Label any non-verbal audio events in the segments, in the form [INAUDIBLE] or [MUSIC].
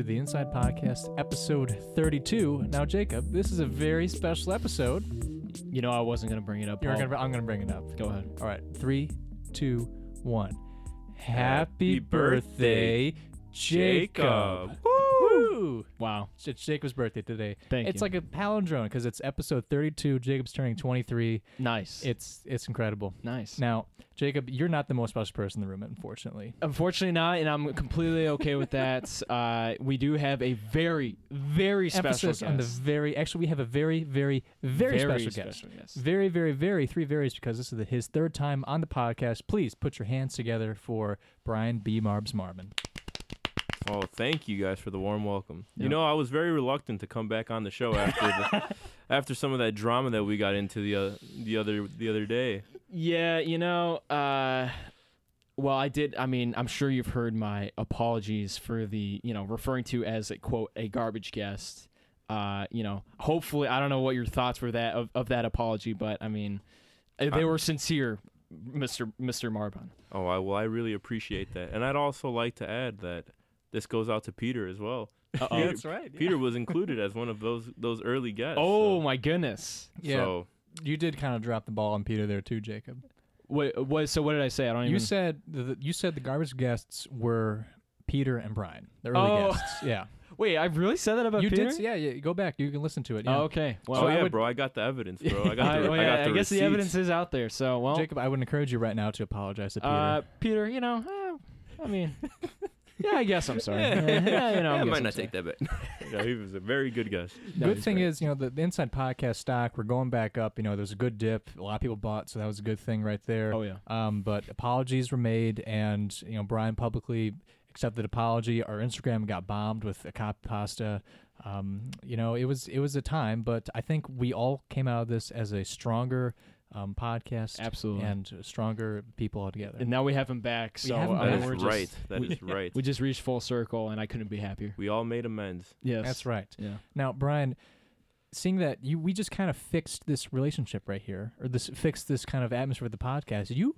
Hello and welcome to the Inside Podcast, episode 32. Now, Jacob, this is a very special episode. You know, I wasn't gonna bring it up. You're gonna, I'm going to bring it up. Go ahead. All right, three, two, one. Happy Happy birthday, birthday, Jacob! Jacob. Woo! Wow. It's Jacob's birthday today. Thank it's you. like a palindrome because it's episode 32. Jacob's turning 23. Nice. It's it's incredible. nice. Now, Jacob, you're not the most special person in the room, unfortunately. Unfortunately, not, and I'm completely okay with that. [LAUGHS] uh, we do have a very, very special Emphasis on the guest. very. Actually, we have a very, very, very, special guest. special guest. Very, very, very three varies because this is the, his third time on the podcast. Please put your hands together for Bryan B. Marbs Marban. Oh, thank you guys for the warm welcome. You know, I was very reluctant to come back on the show after the, [LAUGHS] after some of that drama that we got into the uh, the other the other day. Yeah, you know, uh, well, I did. I mean, I'm sure you've heard my apologies for the, you know, referring to as a quote a garbage guest. Uh, you know, hopefully, I don't know what your thoughts were that of, of that apology, but I mean, they I- were sincere, Mister Mister Marban. Oh, I, well, I really appreciate that, and I'd also like to add that this goes out to Peter as well. Uh-oh. Yeah, that's right. Peter was included [LAUGHS] as one of those those early guests. Oh so, my goodness! Yeah, So you did kind of drop the ball on Peter there too, Jacob. Wait, what? So what did I say? I don't You even. said the, you said the garbage guests were Peter and Bryan, the early Oh. guests. Yeah, [LAUGHS] Wait, I've really said that about you Peter? did. Yeah, yeah. Go back. You can listen to it. Yeah. Oh, okay. Well, oh I yeah, would- bro, I got the evidence, bro. [LAUGHS] I got I, the, well, I got the I guess the evidence is out there. So, well, Jacob, I would encourage you right now to apologize to Peter. uh, Peter, you know, uh, I mean, yeah, I guess I'm sorry. Yeah, yeah, you know, I guess might I'm not sorry. take that bet. [LAUGHS] yeah, he was a very good guest. No, good he's thing great. is, you know, the, the Inside Podcast stock, we're going back up. You know, there's a good dip. A lot of people bought, so that was a good thing right there. Oh yeah. Um, but apologies were made, and you know, Bryan publicly accepted apology. Our Instagram got bombed with a copy pasta. Um, you know, it was it was a time, but I think we all came out of this as a stronger um, podcast Absolutely. and stronger people altogether. And now we have him back. We So have him I back. mean, That we're is just, right. That we, is [LAUGHS] right. We just reached full circle, and I couldn't be happier. We all made amends. Yes, That's right. Yeah. Now, Bryan, seeing that you we just kind of fixed this relationship right here, or this fixed this kind of atmosphere with the podcast. You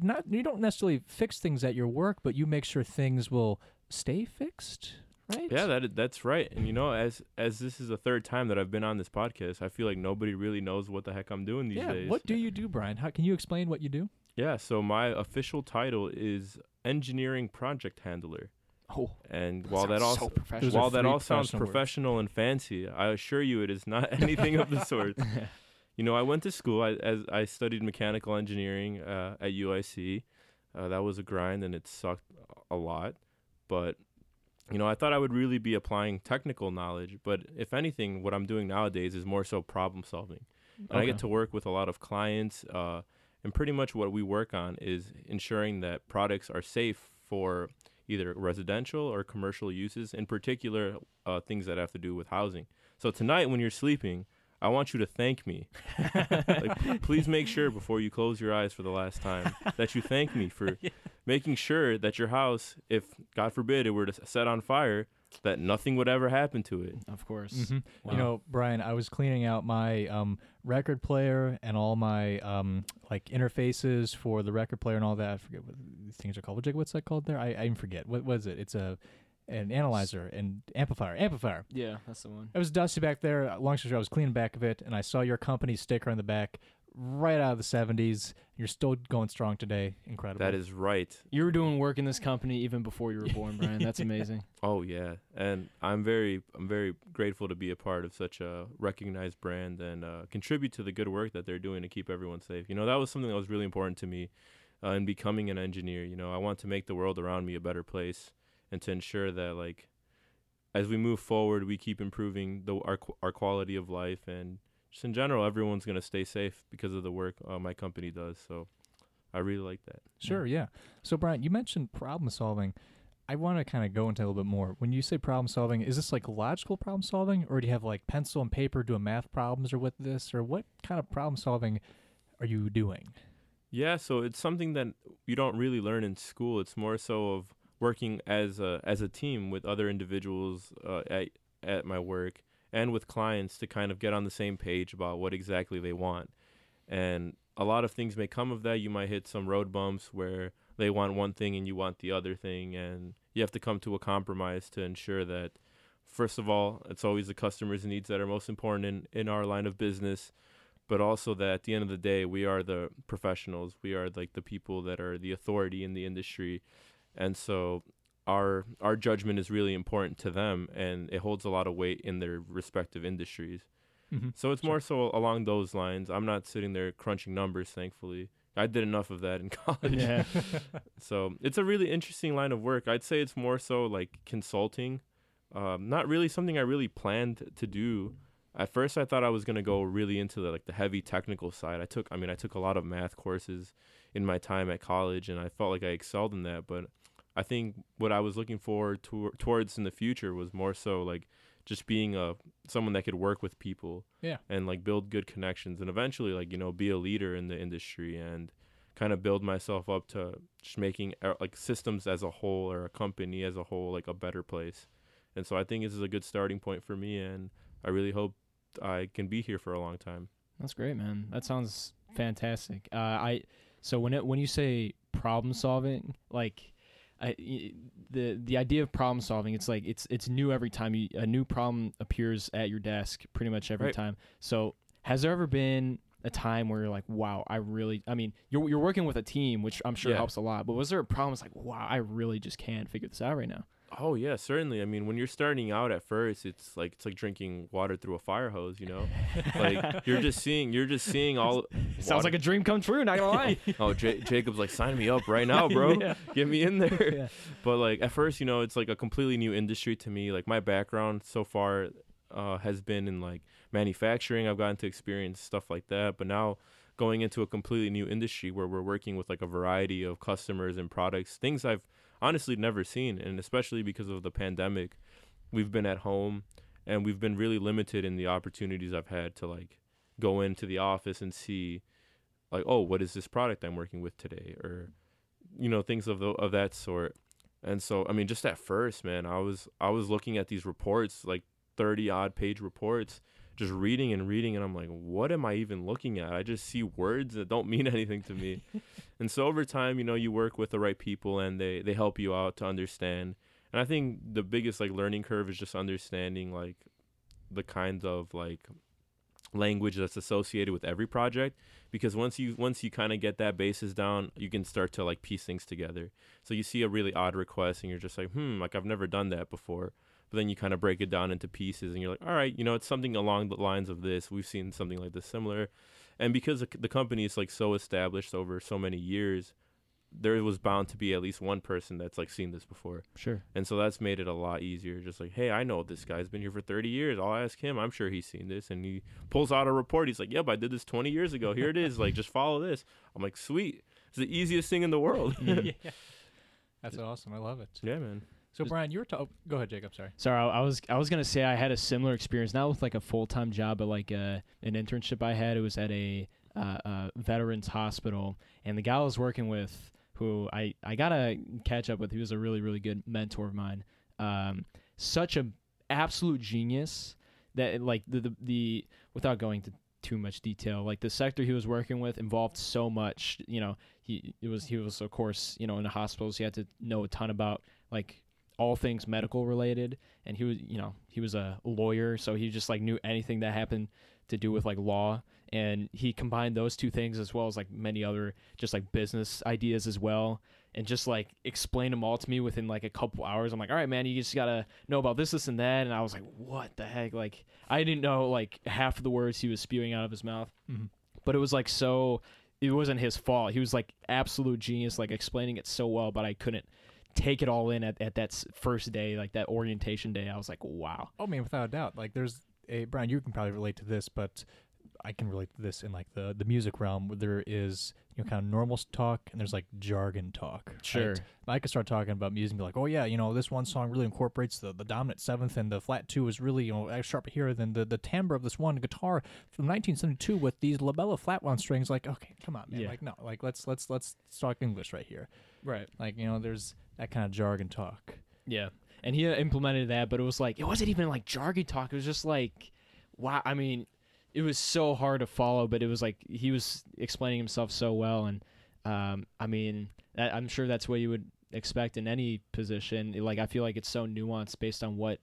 not you don't necessarily fix things at your work, but you make sure things will stay fixed, right? Yeah, that that's right. And you know, as as this is the third time that I've been on this podcast, I feel like nobody really knows what the heck I'm doing these yeah. days. What do you do, Bryan? How can you explain what you do? Yeah, so my official title is engineering project handler. Oh, And while that all so professional. While that all sounds professional and fancy, I assure you it is not [LAUGHS] anything of the sort. [LAUGHS] You know, I went to school. I as I studied mechanical engineering uh, at UIC. Uh, that was a grind, and it sucked a lot. But you know, I thought I would really be applying technical knowledge. But if anything, what I'm doing nowadays is more so problem solving. And I get to work with a lot of clients. Uh, and pretty much what we work on is ensuring that products are safe for either residential or commercial uses, in particular, uh, things that have to do with housing. So tonight, when you're sleeping, I want you to thank me. [LAUGHS] like, please make sure before you close your eyes for the last time that you thank me for [LAUGHS] making sure that your house, if God forbid it were to set on fire, that nothing would ever happen to it. of course. Mhm. Wow. You know, Bryan, I was cleaning out my um, record player and all my um, like interfaces for the record player and all that. I forget what these things are called. What's that called there? I, I even forget. What was it? It's a an analyzer and amplifier. Amplifier. yeah, that's the one. It was dusty back there. Long story short, I was cleaning back of it, and I saw your company sticker on the back, right out of the '70s. You're still going strong today. Incredible. That is right. You were doing work in this company even before you were born, Bryan. That's amazing. [LAUGHS] Oh yeah, and I'm very I'm very grateful to be a part of such a recognized brand and uh, contribute to the good work that they're doing to keep everyone safe. You know, that was something that was really important to me uh, in becoming an engineer. You know, I want to make the world around me a better place and to ensure that like as we move forward, we keep improving the our our quality of life and just in general, everyone's gonna stay safe because of the work uh, my company does. So I really like that. Sure, yeah. So, Bryan, you mentioned problem solving. I want to kind of go into a little bit more. When you say problem solving, is this like logical problem solving, or do you have like pencil and paper doing math problems, or with this, or what kind of problem solving are you doing? Yeah, so it's something that you don't really learn in school. It's more so of working as a as a team with other individuals uh, at at my work and with clients to kind of get on the same page about what exactly they want. And a lot of things may come of that. You might hit some road bumps where they want one thing and you want the other thing, and you have to come to a compromise to ensure that first of all, it's always the customer's needs that are most important in, in our line of business, but also that at the end of the day, we are the professionals. We are like the people that are the authority in the industry. And so our our judgment is really important to them and it holds a lot of weight in their respective industries. Mm-hmm. So it's more so along those lines. I'm not sitting there crunching numbers, thankfully. I did enough of that in [LAUGHS] college. Yeah. [LAUGHS] So it's a really interesting line of work. I'd say it's more so like consulting. Um, not really something I really planned to do. At first, I thought I was gonna go really into the like the heavy technical side. I took, I mean, I took a lot of math courses in my time at college, and I felt like I excelled in that. But I think what I was looking forward to, towards in the future was more so like just being a someone that could work with people Yeah. and like build good connections and eventually like you know be a leader in the industry and kind of build myself up to just making uh, like systems as a whole or a company as a whole like a better place and so i think this is a good starting point for me and i really hope i can be here for a long time That's great, man. That sounds fantastic. Uh, I so when it when you say problem solving, like I, the the idea of problem solving, it's like it's it's new every time you, a new problem appears at your desk, pretty much every Right. time. So has there ever been a time where you're like, wow, I really, I mean, you're you're working with a team, which I'm sure Yeah. helps a lot. But was there a problem? It's like, wow, I really just can't figure this out right now. Oh yeah certainly i mean when you're starting out at first it's like it's like drinking water through a fire hose you know like [LAUGHS] you're just seeing you're just seeing all [LAUGHS] Sounds like a dream come true. Not gonna lie. [LAUGHS] oh J- jacob's like sign me up right now bro Yeah. get me in there Yeah. but like at first you know it's like a completely new industry to me like my background so far uh, has been in like manufacturing i've gotten to experience stuff like that but now going into a completely new industry where we're working with like a variety of customers and products things i've honestly never seen and especially because of the pandemic we've been at home and we've been really limited in the opportunities i've had to like go into the office and see like oh what is this product i'm working with today? Or you know things of the, of that sort. And so i mean just at first man i was i was looking at these reports like 30 odd page reports just reading and reading and i'm like what am i even looking at? I just see words that don't [LAUGHS] mean anything to me. [LAUGHS] And so over time you know you work with the right people and they they help you out to understand. And i think the biggest like learning curve is just understanding like the kinds of like language that's associated with every project. Because once you once you kind of get that basis down you can start to like piece things together. So you see a really odd request and you're just like hmm like i've never done that before but then you kind of break it down into pieces and you're like all right you know it's something along the lines of this we've seen something like this similar and because the company is like so established over so many years there was bound to be at least one person that's like seen this before Sure. and so that's made it a lot easier. Just like, hey, I know this guy's been here for 30 years. I'll ask him. I'm sure he's seen this. And he pulls out a report. He's like, yep, I did this 20 years ago. Here it is. Like, just follow this. I'm like, sweet. It's the easiest thing in the world. [LAUGHS] Mm. [LAUGHS] That's awesome. I love it. yeah, man. So Bryan, you were ta- oh, go ahead, Jacob. Sorry. Sorry, I, I was I was gonna say I had a similar experience, not with like a full time job, but like uh, an internship I had. It was at a uh, uh, veterans hospital, and the guy I was working with, who I I gotta catch up with, he was a really really good mentor of mine. Um, such a absolute genius that like the the, the without going to too much detail like the sector he was working with involved so much you know he it was he was of course you know in the hospitals he had to know a ton about like all things medical related and he was you know he was a lawyer so he just like knew anything that happened to do with like law and he combined those two things as well as like many other just like business ideas as well and just like explain them all to me within like a couple hours. I'm like all right man you just gotta know about this this and that and i was like what the heck? Like i didn't know like half of the words he was spewing out of his mouth Mhm. but it was like so it wasn't his fault. He was like absolute genius like explaining it so well but i couldn't take it all in at, at that first day like that orientation day i was like wow Oh, man, without a doubt. Like, there's a Bryan. You can probably relate to this, but I can relate to this in like the the music realm, where there is you know kind of normal talk and there's like jargon talk. right? Sure. I could start talking about music and be like, oh yeah, you know this one song really incorporates the, the dominant seventh and the flat two is really you know as sharp here than the the timbre of this one guitar from 1972 with these La Bella flat one strings. Like, okay, come on, man. Yeah. Like, no, like let's let's let's talk English right here. right Like, you know, there's that kind of jargon talk. Yeah. And he implemented that, but it was like it wasn't even like jargon talk. It was just like wow, I mean, it was so hard to follow, but it was like he was explaining himself so well and um I mean, that, I'm sure that's what you would expect in any position. Like I feel like it's so nuanced based on what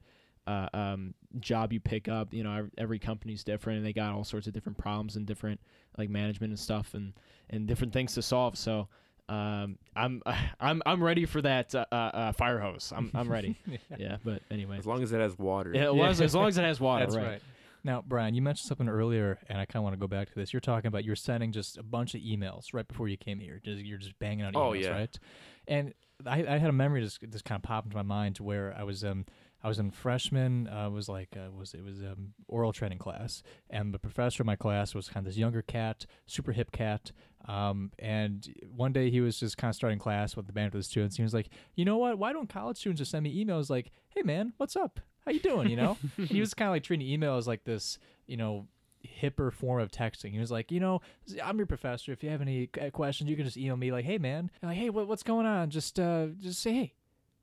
uh, um, job you pick up. You know, every company's different, and they got all sorts of different problems and different like management and stuff, and and different things to solve. So. Um, I'm [LAUGHS] I'm I'm ready for that uh, uh, uh, fire hose. I'm I'm ready. [LAUGHS] yeah, but anyway, As long as it has water. yeah, well, as, as long as it has [LAUGHS] water, That's right? right. Now, Bryan, you mentioned something earlier, and I kind of want to go back to this. You're talking about you're sending just a bunch of emails right before you came here. Just, you're just banging out emails, Oh, yeah. right? And I, I had a memory just just kind of pop into my mind to where I was um I was in freshman. Uh, was like uh, was it was um aural training class, and the professor in my class was kind of this younger cat, super hip cat. Um, and one day he was just kind of starting class with the band with the students. He was like, you know what? Why don't college students just send me emails like, hey man, what's up? How you doing? You know? [LAUGHS] he was kind of like treating email as like this, you know, hipper form of texting. He was like, you know, I'm your professor. If you have any uh, questions, you can just email me. Like, hey man, and like, hey, what, what's going on? Just, uh, just say, hey,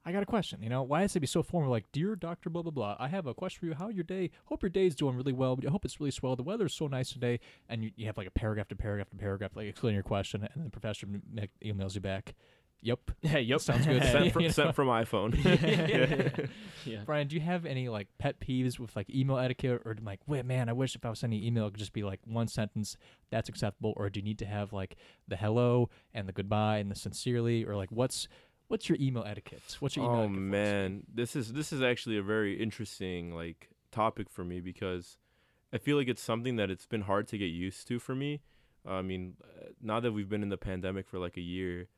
I got a question. You know, why does it be so formal? Like, dear Doctor, blah blah blah. I have a question for you. How your day? Hope your day's doing really well. I hope it's really swell. The weather's so nice today. And you, you have like a paragraph to paragraph to paragraph, like explaining your question, and the professor emails you back. Yep. [LAUGHS] Hey, yep, Sounds good. [LAUGHS] [LAUGHS] sent, from, You sent from iPhone. yeah. Bryan, do you have any like pet peeves with like email etiquette, or like, wait, man, I wish if I was sending email, it could just be like one sentence that's acceptable, or do you need to have like the hello and the goodbye and the sincerely, or like what's what's your email etiquette? What's your email? oh etiquette us? man, this is this is actually a very interesting like topic for me because I feel like it's something that it's been hard to get used to for me. I mean, uh, now that we've been in the pandemic for like a year,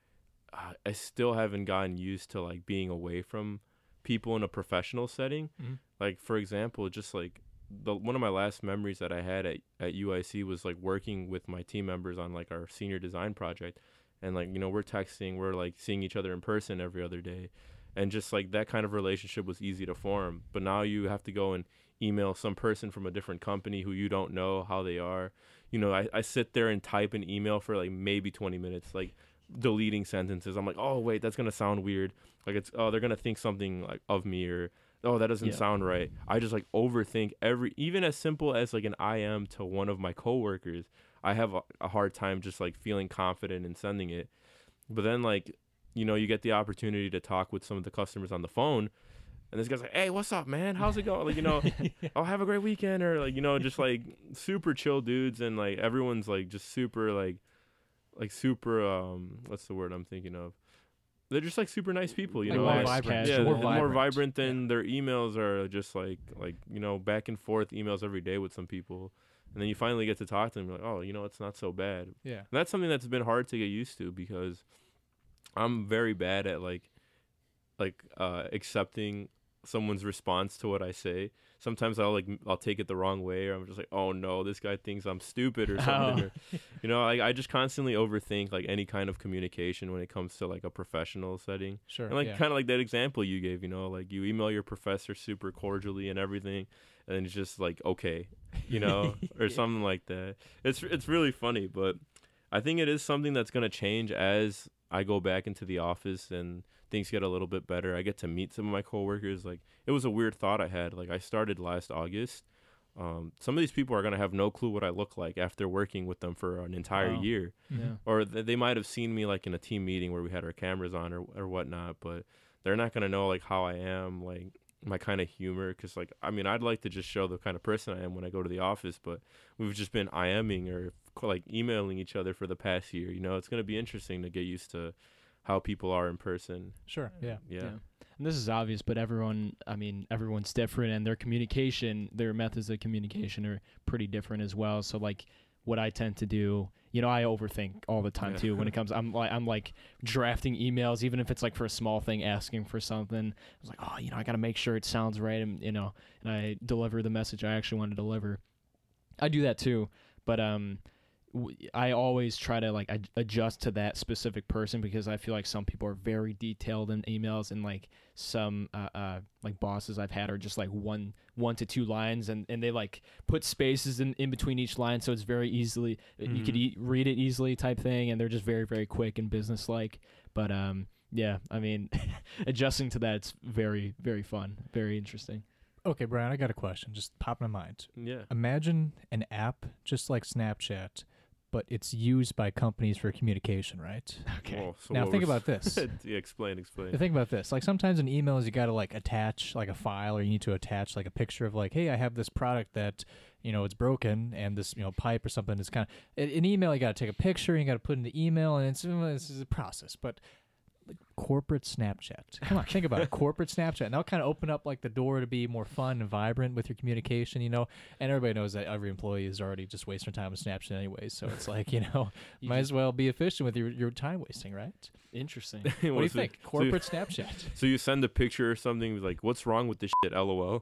uh, I still haven't gotten used to like being away from people in a professional setting. Mhm. Like for example, just like the one of my last memories that I had at at UIC was like working with my team members on like our senior design project, and like you know we're texting, we're like seeing each other in person every other day, and just like that kind of relationship was easy to form. But now you have to go and email some person from a different company who you don't know how they are. You know, I, I sit there and type an email for like maybe 20 minutes, like deleting sentences. I'm like, oh wait, that's gonna sound weird. Like it's oh they're gonna think something like of me or oh that doesn't Yeah. sound right. I just like overthink every even as simple as like an IM to one of my coworkers. I have a, a hard time just like feeling confident in sending it. But then like you know you get the opportunity to talk with some of the customers on the phone. And this guy's like, "Hey, what's up, man? How's it going?" Like, you know, [LAUGHS] oh, have a great weekend, or like, you know, just like super chill dudes, and like everyone's like just super like, like super um, what's the word I'm thinking of? They're just like super nice people, you Like know. more like- vibrant. yeah, more More vibrant, more vibrant. vibrant than their emails are. Just like like you know, back and forth emails every day with some people, and then you finally get to talk to them. You're like, oh, you know, it's not so bad. Yeah. And that's something that's been hard to get used to because I'm very bad at like like uh accepting someone's response to what I say. Sometimes I'll like I'll take it the wrong way or I'm just like, "Oh no, this guy thinks I'm stupid or [LAUGHS] something." Oh. Or, [LAUGHS] you know, like I just constantly overthink like any kind of communication when it comes to like a professional setting. Sure. And like yeah. kind of like that example you gave, you know, like you email your professor super cordially and everything, and it's just like okay, [LAUGHS] you know, or something like that. It's it's really funny, but I think it is something that's gonna change as I go back into the office and things get a little bit better. I get to meet some of my coworkers. Like it was a weird thought I had. Like I started last August. Um, some of these people are gonna have no clue what I look like after working with them for an entire Wow. year. Yeah. or th- they might have seen me like in a team meeting where we had our cameras on or or whatnot, but they're not gonna know like how I am, like my kind of humor, because like I mean I'd like to just show the kind of person I am when I go to the office, but we've just been IMing or like emailing each other for the past year. You know, it's gonna be interesting to get used to how people are in person. Sure. Yeah. Yeah. And this is obvious, but everyone, I mean, everyone's different and their communication, their methods of communication are pretty different as well. So like what I tend to do, you know, I overthink all the time Yeah. too when it comes I'm like I'm like drafting emails even if it's like for a small thing asking for something. I was like, "Oh, you know, I got to make sure it sounds right and you know, and I deliver the message I actually want to deliver." I do that too, but um I always try to like adjust to that specific person because I feel like some people are very detailed in emails and like some uh, uh like bosses I've had are just like one one to two lines and and they like put spaces in, in between each line so it's very easily you could Mhm. e- read it easily type thing and they're just very very quick and business like but um yeah I mean [LAUGHS] adjusting to that it's very very fun very interesting Okay, Bryan, I got a question. Just pop in my mind. Yeah. Imagine an app just like Snapchat, but it's used by companies for communication, right? Okay. Well, so now think was- about [LAUGHS] this. yeah, explain, explain. The thing about this, like sometimes in emails, you got to like attach like a file, or you need to attach like a picture of like, hey, I have this product that you know it's broken, and this you know pipe or something is kind of in in email. You got to take a picture, you got to put in the email, and it's this is a process. But like, corporate Snapchat, come on, think about it. [LAUGHS] Corporate Snapchat, and that'll kind of open up like the door to be more fun and vibrant with your communication, you know. And everybody knows that every employee is already just wasting time with Snapchat anyways, so it's like you know, [LAUGHS] You might just- as well be efficient with your your time wasting, right? Interesting. What do [LAUGHS] you What's the- think? so- Corporate Snapchat. So you send a picture or something like, "What's wrong with this shit?" LOL.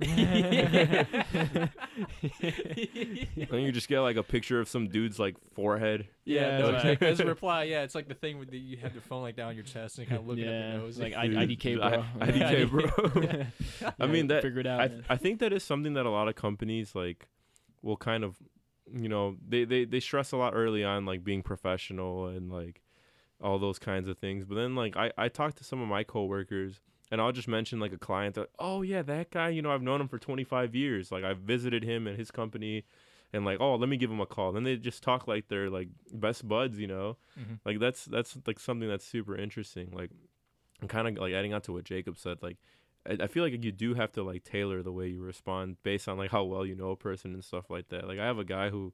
and you just get like a picture of some dude's like forehead. Yeah, no, right. like, as a reply, yeah, it's like the thing where you have your phone like down on your chest and kind of looking yeah, up your nose. like I, IDK, bro. I- [LAUGHS] IDK, bro. [LAUGHS] Yeah. I mean that. Figure it out. I man. I think that is something that a lot of companies like will kind of, you know, they they they stress a lot early on like being professional and like all those kinds of things. But then like I I talked to some of my coworkers and I'll just mention like a client that oh yeah that guy you know I've known him for 25 years like I've visited him and his company and like oh let me give him a call then they just talk like they're like best buds you know Mhm. like that's that's like something that's super interesting like and kind of like adding on to what jacob said like I, I feel like you do have to like tailor the way you respond based on like how well you know a person and stuff like that. Like i have a guy who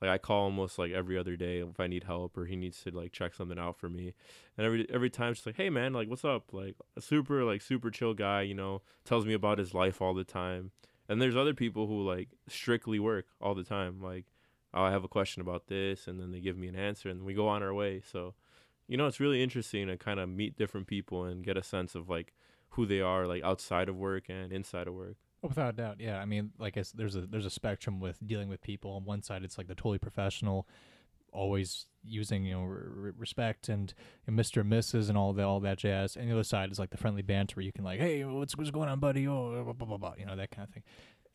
like i call almost like every other day if i need help or he needs to like check something out for me. And every every time it's like hey man like what's up? Like a super like super chill guy you know tells me about his life all the time. And there's other people who like strictly work all the time like oh, i have a question about this and then they give me an answer and we go on our way. So you know it's really interesting to kind of meet different people and get a sense of like who they are like outside of work and inside of work Oh, without a doubt, yeah. I mean, like there's a there's a spectrum with dealing with people. On one side, it's like the totally professional, always using you know r- r- respect and you know, Mr. and Mrs. and all that all that jazz. And the other side is like the friendly banter where you can like, hey, what's what's going on, buddy? Oh, blah blah blah, blah you know that kind of thing.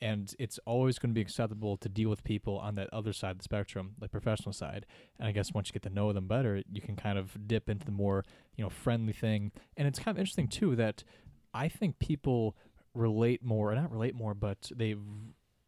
And it's always going to be acceptable to deal with people on that other side of the spectrum, the professional side. And I guess once you get to know them better, you can kind of dip into the more you know friendly thing. And it's kind of interesting too that I think people relate more, or not relate more, but they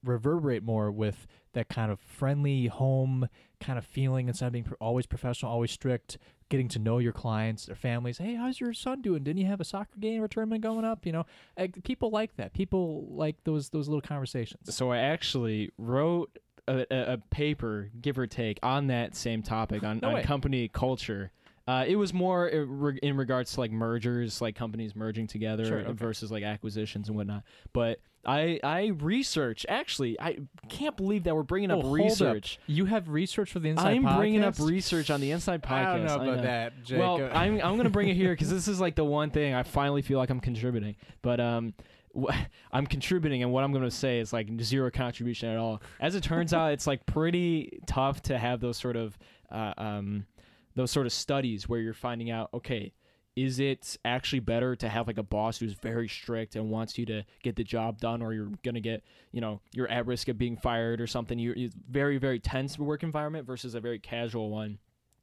reverberate more with that kind of friendly home kind of feeling instead of being always professional, always strict. Getting to know your clients, their families. Hey, how's your son doing? Didn't you have a soccer game or tournament going up? You know, like, people like that. People like those those little conversations. So I actually wrote a, a, a paper, give or take, on that same topic on, No on company culture. Uh, it was more in regards to like mergers, like companies merging together Sure, okay. versus like acquisitions and whatnot. But I I research actually. I can't believe that we're bringing up Oh, hold up. research. You have research for the inside. I'm bringing up research on the Inside Podcast. I don't know about know. that, Jake. Well, I'm I'm gonna bring it here [LAUGHS] because this is like the one thing I finally feel like I'm contributing. But um, [LAUGHS] I'm contributing, and what I'm gonna say is like zero contribution at all. As it turns [LAUGHS] out, it's like pretty tough to have those sort of uh, um, those sort of studies where you're finding out, okay. Is it actually better to have like a boss who's very strict and wants you to get the job done, or you're gonna get, you know, you're at risk of being fired or something? You're, it's very, very tense work environment versus a very casual one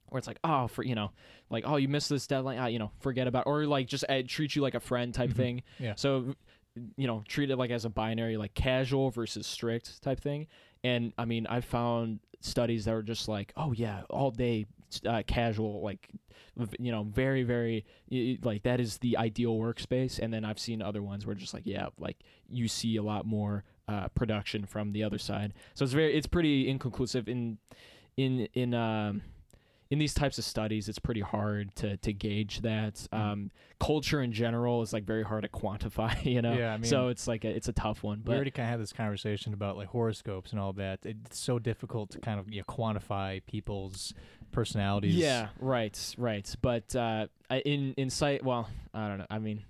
where it's like, oh, for you know, like oh, you missed this deadline, ah, you know, forget about, or like just uh, treat you like a friend type Mhm. thing. Yeah. So, you know, treat it like as a binary, like casual versus strict type thing. And I mean, I found studies that were just like, oh yeah, all day uh, casual, like you know, very very like that is the ideal workspace. And then I've seen other ones where just like yeah, like you see a lot more uh, production from the other side. So it's very it's pretty inconclusive in in in um in these types of studies, it's pretty hard to to gauge that. Mm. Um, culture in general is like very hard to [LAUGHS] quantify, you know. Yeah, I so it's like a, it's a tough one. we already kind of had this conversation about like horoscopes and all that. It's so difficult to kind of you know, quantify people's personalities. yeah, right, right. But uh, in in sight, well, I don't know. I mean,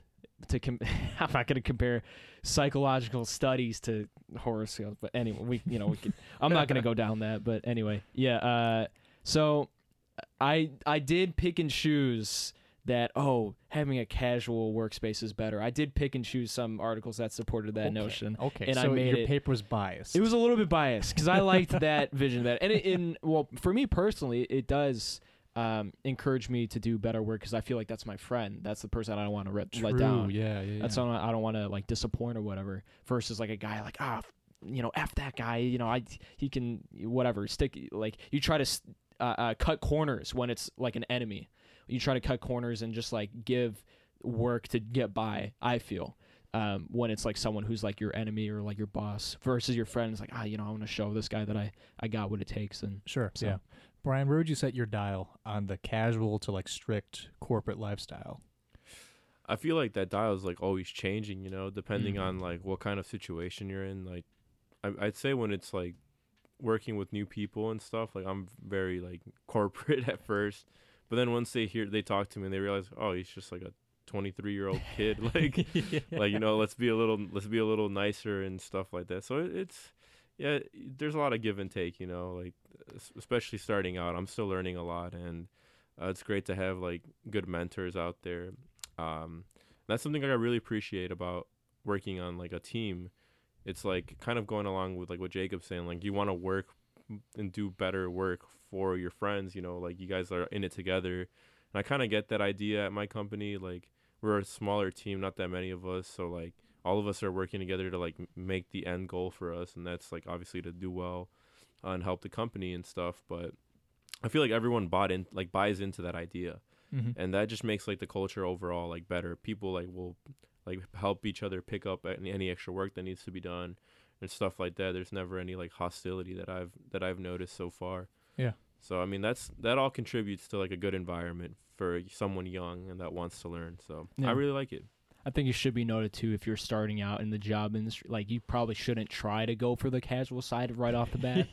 to com- [LAUGHS] I'm not going to compare psychological studies to horoscopes, but anyway, we you know we could. I'm not going to go down that, but anyway, yeah. Uh, so I I did pick and choose that oh having a casual workspace is better. I did pick and choose some articles that supported that Okay, notion. Okay, and I so made your it- paper was biased. It was a little bit biased because I liked that [LAUGHS] vision of that, and it, in well for me personally, it does um, encourage me to do better work because I feel like that's my friend. That's the person I don't want to let, let down. Yeah, yeah. That's yeah. someone I don't want to like disappoint or whatever. Versus like a guy like ah, f- you know, f that guy. You know, I he can whatever stick like you try to. s uh, uh, cut corners when it's like an enemy. You try to cut corners and just like give work to get by. I feel um, when it's like someone who's like your enemy or like your boss versus your friend. It's like ah, you know, I want to show this guy that I I got what it takes. And Sure. So- Yeah. Bryan, where would you set your dial on the casual to like strict corporate lifestyle? I feel like that dial is like always changing, you know, depending Mhm. on like what kind of situation you're in. Like, I, I'd say when it's like working with new people and stuff, like I'm very like [LAUGHS] corporate at first, but then once they hear they talk to me and they realize, oh, he's just like a 23 year old kid, [LAUGHS] like, [LAUGHS] like you know, let's be a little let's be a little nicer and stuff like that. So it, it's yeah, there's a lot of give and take, you know, like especially starting out. I'm still learning a lot, and uh, it's great to have like good mentors out there. Um, that's something like, I really appreciate about working on like a team. It's like kind of going along with like what Jacob's saying. Like you want to work and do better work for your friends. You know, like you guys are in it together. And I kind of get that idea at my company. Like we're a smaller team, not that many of us, so like all of us are working together to like make the end goal for us, and that's like obviously to do well uh, and help the company and stuff. But I feel like everyone bought in, like buys into that idea Mm-hmm. and that just makes like the culture overall like better people like will like help each other pick up any, any extra work that needs to be done and stuff like that there's never any like hostility that i've that i've noticed so far Yeah. so i mean that's that all contributes to like a good environment for someone young and that wants to learn so Yeah. i really like it I think it should be noted too if you're starting out in the job industry, like you probably shouldn't try to go for the casual side right off the [LAUGHS] bat.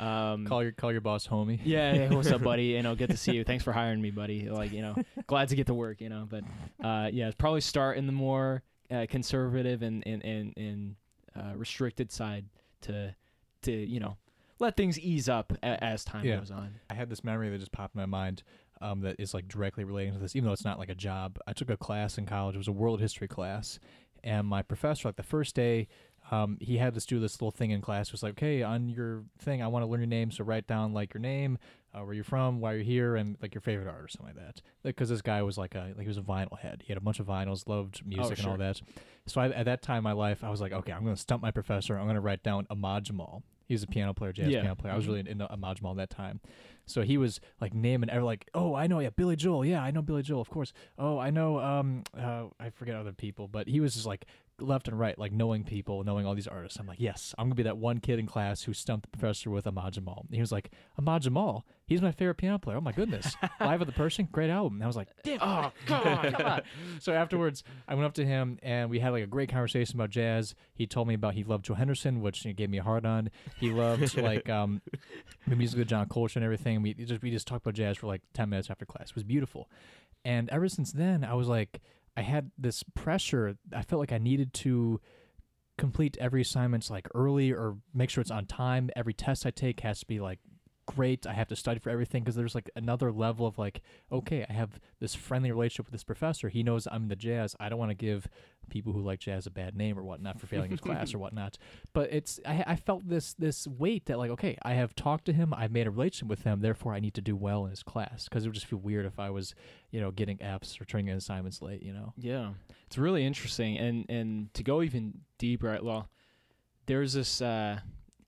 Um, Call your call your boss homie. yeah, hey, what's up, [LAUGHS] buddy? You know, good to see you. Thanks for hiring me, buddy. Like, you know, glad to get to work. You know, but uh, yeah, probably start in the more uh, conservative and and and, and uh, restricted side to to you know let things ease up a- as time Yeah. goes on. I had this memory that just popped in my mind um, that is like directly relating to this, even though it's not like a job. I took a class in college. It was a world history class, and my professor, like the first day, um, he had us do this little thing in class. It was like, okay, on your thing, I want to learn your name, so write down like your name, uh, where you're from, why you're here, and like your favorite art or something like that. Because this guy was like a like he was a vinyl head. He had a bunch of vinyls, loved music and all that. So I, at that time in my life, I was like, okay, I'm going to stump my professor. I'm going to write down Ahmad Jamal. He was a piano player, jazz Yeah. piano player. I was Mhm. really into Ahmad Jamal at that time. So he was like naming every like, oh, I know, yeah, Billy Joel, yeah, I know Billy Joel, of course. Oh, I know, um, uh, I forget other people, but he was just like left and right, like knowing people, knowing all these artists. I'm like, yes, I'm gonna be that one kid in class who stumped the professor with Ahmad Jamal. And he was like, Ahmad Jamal, he's my favorite piano player. Oh my goodness, [LAUGHS] Live at the Pershing, great album. And I was like, damn, oh come on, come on. So afterwards, I went up to him and we had like a great conversation about jazz. He told me about he loved Joe Henderson, which he gave me a hard on. He loved [LAUGHS] like um the music of John Coltrane and everything. We just we just talked about jazz for like ten minutes after class. It was beautiful. And ever since then, I was like, I had this pressure. I felt like I needed to complete every assignment like early or make sure it's on time. Every test I take has to be like great. I have to study for everything because there's like another level of like, okay, I have this friendly relationship with this professor. He knows I'm in the jazz. I don't want to give people who like jazz a bad name or whatnot for failing his class or [LAUGHS] whatnot. But it's I, I felt this this weight that like, okay, I have talked to him. I've made a relationship with him. Therefore, I need to do well in his class because it would just feel weird if I was, you know, getting Fs or turning in assignments late. You know. Yeah, it's really interesting, and and to go even deeper, right, well, there's this uh,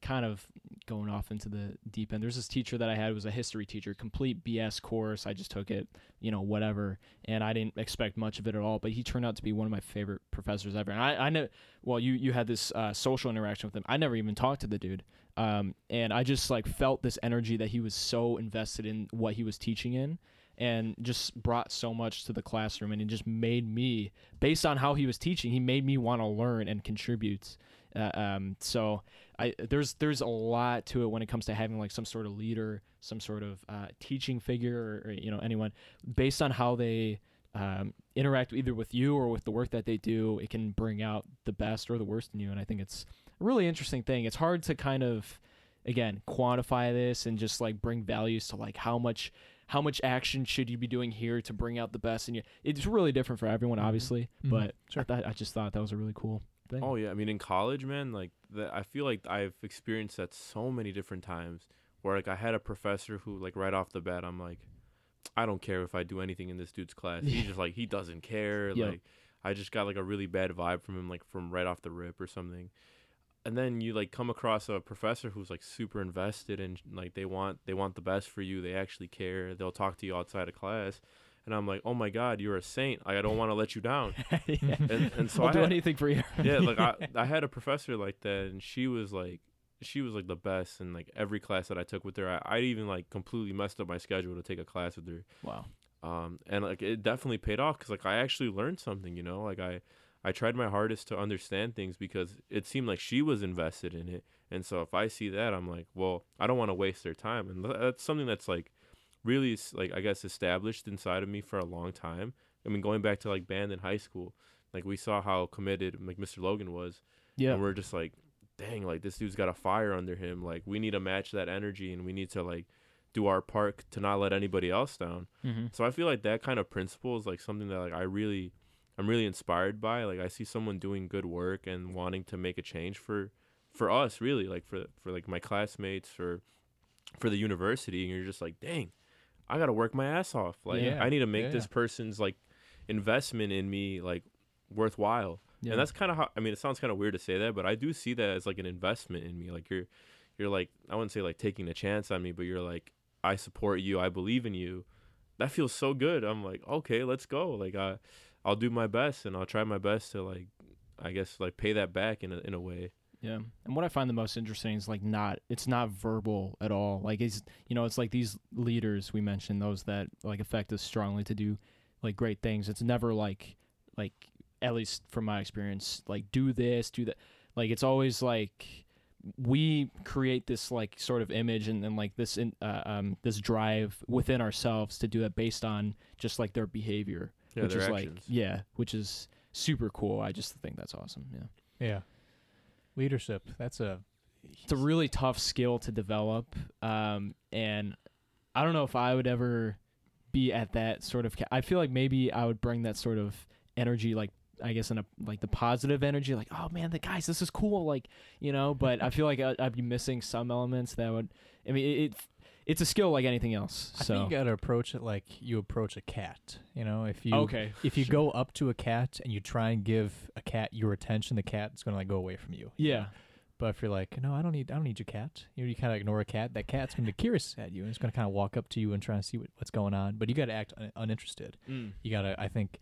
kind of going off into the deep end. There's this teacher that I had was a history teacher, complete BS course. I just took it, you know, whatever, and I didn't expect much of it at all. But he turned out to be one of my favorite professors ever. And I, I know, well, you you had this uh, social interaction with him. I never even talked to the dude, um, and I just like felt this energy that he was so invested in what he was teaching in and just brought so much to the classroom and it just made me based on how he was teaching he made me want to learn and contribute uh, um, so I, there's there's a lot to it when it comes to having like some sort of leader some sort of uh, teaching figure or, or you know anyone based on how they um, interact either with you or with the work that they do it can bring out the best or the worst in you and i think it's a really interesting thing it's hard to kind of again quantify this and just like bring values to like how much how much action should you be doing here to bring out the best in you it's really different for everyone Mhm. obviously Mhm. but Sure. I, thought, I just thought that was a really cool thing Oh yeah, I mean in college, man, like that I feel like I've experienced that so many different times where like I had a professor who like right off the bat I'm like I don't care if I do anything in this dude's class. He's just like he doesn't care. [LAUGHS] Yep. Like I just got like a really bad vibe from him like from right off the rip or something. and then you like come across a professor who's like super invested and like they want they want the best for you. They actually care. They'll talk to you outside of class. And I'm like, oh my God, you're a saint. Like, I don't want to let you down. [LAUGHS] yeah. And, and so I'll I do had, anything for you. yeah, like I, [LAUGHS] I had a professor like that, and she was like, she was like the best in like every class that I took with her. I, I even like completely messed up my schedule to take a class with her. wow. Um, and like it definitely paid off because like I actually learned something. You know, like I, I tried my hardest to understand things because it seemed like she was invested in it. And so if I see that, I'm like, well, I don't want to waste their time, and that's something that's like really like I guess established inside of me for a long time. I mean, going back to like band in high school, like we saw how committed like Mr. Logan was, Yeah. and we're just like, dang, like this dude's got a fire under him. Like we need to match that energy, and we need to like do our part to not let anybody else down. Mm-hmm. So I feel like that kind of principle is like something that like I really, I'm really inspired by. Like I see someone doing good work and wanting to make a change for, for us really, like for for like my classmates, for, for the university, and you're just like, dang, I gotta work my ass off. Like Yeah. I need to make Yeah, this yeah. person's like investment in me like worthwhile. Yeah. And that's kind of how I mean it sounds kind of weird to say that, but I do see that as like an investment in me. Like you're you're like I wouldn't say like taking a chance on me, but you're like I support you, I believe in you. That feels so good. I'm like, okay, let's go. Like I I'll do my best and I'll try my best to like I guess like pay that back in a in a way. Yeah. And what I find the most interesting is like not it's not verbal at all. Like it's you know, it's like these leaders we mentioned, those that like affect us strongly to do like great things. It's never like like at least from my experience, like do this, do that. Like it's always like we create this like sort of image and then like this in, uh, um this drive within ourselves to do it based on just like their behavior, Yeah, which their is actions. like yeah, which is super cool. I just think that's awesome. Yeah. Yeah. Leadership. That's a it's a really tough skill to develop um, and i don't know if i would ever be at that sort of ca- i feel like maybe i would bring that sort of energy like i guess in a like the positive energy like oh man the guys this is cool like you know but i feel like I'd, I'd be missing some elements that would i mean it it's a skill like anything else I so think you gotta approach it like you approach a cat. You know, if you okay if you sure. go up to a cat and you try and give a cat your attention, the cat is gonna like go away from you. you yeah know? But if you're like, no, I don't need, I don't need your cat. You know, you kind of ignore a cat. That cat's gonna be curious at you, and it's gonna kind of walk up to you and try to see what, what's going on. But you gotta act un- uninterested. Mm. You gotta, I think,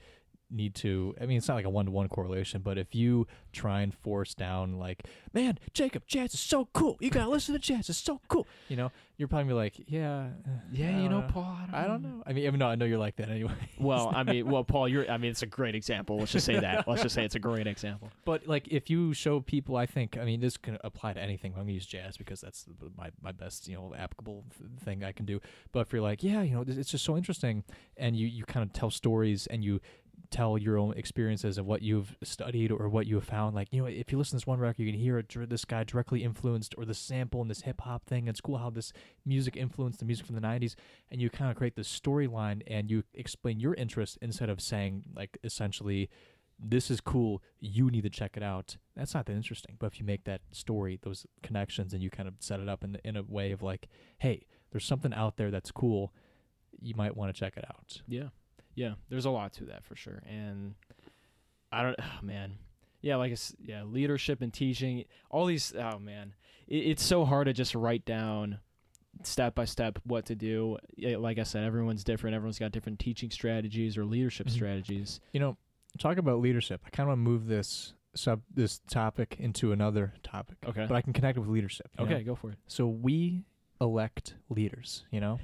need to. I mean, it's not like a one to one correlation, but if you try and force down, like, man, Jacob, jazz is so cool. You gotta listen to jazz. It's so cool. You know, you're probably gonna be like, yeah, uh, yeah you know don't paul i don't, I don't know. I mean, I mean, no, I know you're like that anyway. [LAUGHS] well i mean well paul you're i mean it's a great example let's just say that let's just say it's a great example [LAUGHS] But like, if you show people, I think, I mean, this can apply to anything. I'm gonna use jazz because that's my my best, you know, applicable thing I can do. But if you're like, yeah, you know, it's just so interesting, and you you kind of tell stories and you tell your own experiences of what you've studied or what you have found. Like, you know, if you listen to this one record, you can hear it. This guy directly influenced, or the sample and this hip hop thing. It's cool how this music influenced the music from the '90s, and you kind of create this storyline and you explain your interest instead of saying like essentially this is cool. You need to check it out. That's not that interesting. But if you make that story, those connections, and you kind of set it up in in a way of like, hey, there's something out there that's cool. You might want to check it out. Yeah. Yeah. There's a lot to that for sure. And I don't, oh, man. Yeah. Like, it's, yeah, leadership and teaching, all these, oh, man. It, it's so hard to just write down step by step what to do. Yeah, like I said, everyone's different. Everyone's got different teaching strategies or leadership Mhm. strategies. You know, talk about leadership. I kind of want to move this sub this topic into another topic, Okay. but I can connect it with leadership. you know? okay. Go for it. So we elect leaders. You know,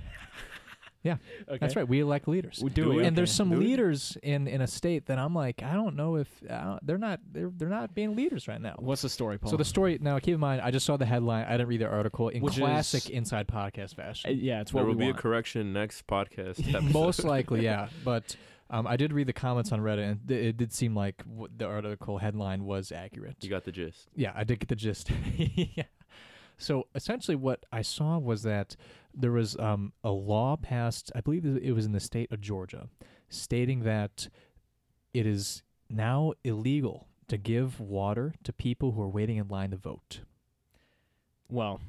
Okay. that's right. We elect leaders. We do, Do it. we? and there's some Do it. leaders in in a state that I'm like, I don't know if uh, they're not they're they're not being leaders right now. What's the story, Paul? So the story now, keep in mind, I just saw the headline. I didn't read the article in Which classic is- inside podcast Uh, fashion. yeah, it's what There what will we be want. a correction next podcast. [LAUGHS] Most likely, yeah. [LAUGHS] But um, I did read the comments on Reddit, and th- it did seem like w- the article headline was accurate. you got the gist. Yeah, I did get the gist. [LAUGHS] yeah. So essentially, what I saw was that there was um, a law passed. I believe it was in the state of Georgia, stating that it is now illegal to give water to people who are waiting in line to vote. well,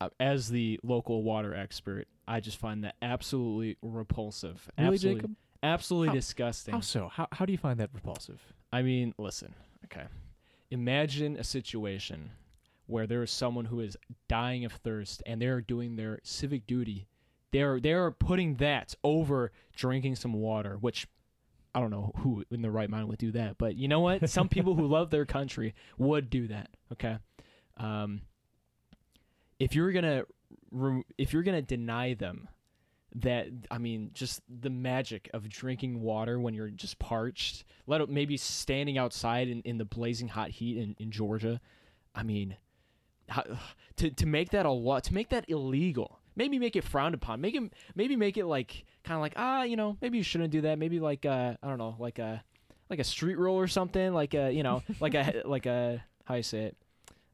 uh, as the local water expert, I just find that absolutely repulsive. Really, absolutely, Jacob? absolutely How- disgusting. How so? How how do you find that repulsive? I mean, listen, okay. Imagine a situation where there is someone who is dying of thirst and they're doing their civic duty. They're they're putting that over drinking some water, which I don't know who in their right mind would do that, but you know what? Some people who [LAUGHS] love their country would do that. Okay, um, if you're gonna if you're gonna deny them that I mean, just the magic of drinking water when you're just parched. Let it, maybe standing outside in, in the blazing hot heat in, in Georgia. I mean, how, [SIGHS] to to make that a lot to make that illegal. Maybe make it frowned upon. Make it maybe make it like kind of like ah you know maybe you shouldn't do that. Maybe like uh I don't know like a like a street rule or something like a you know like a [LAUGHS] like a how you say it.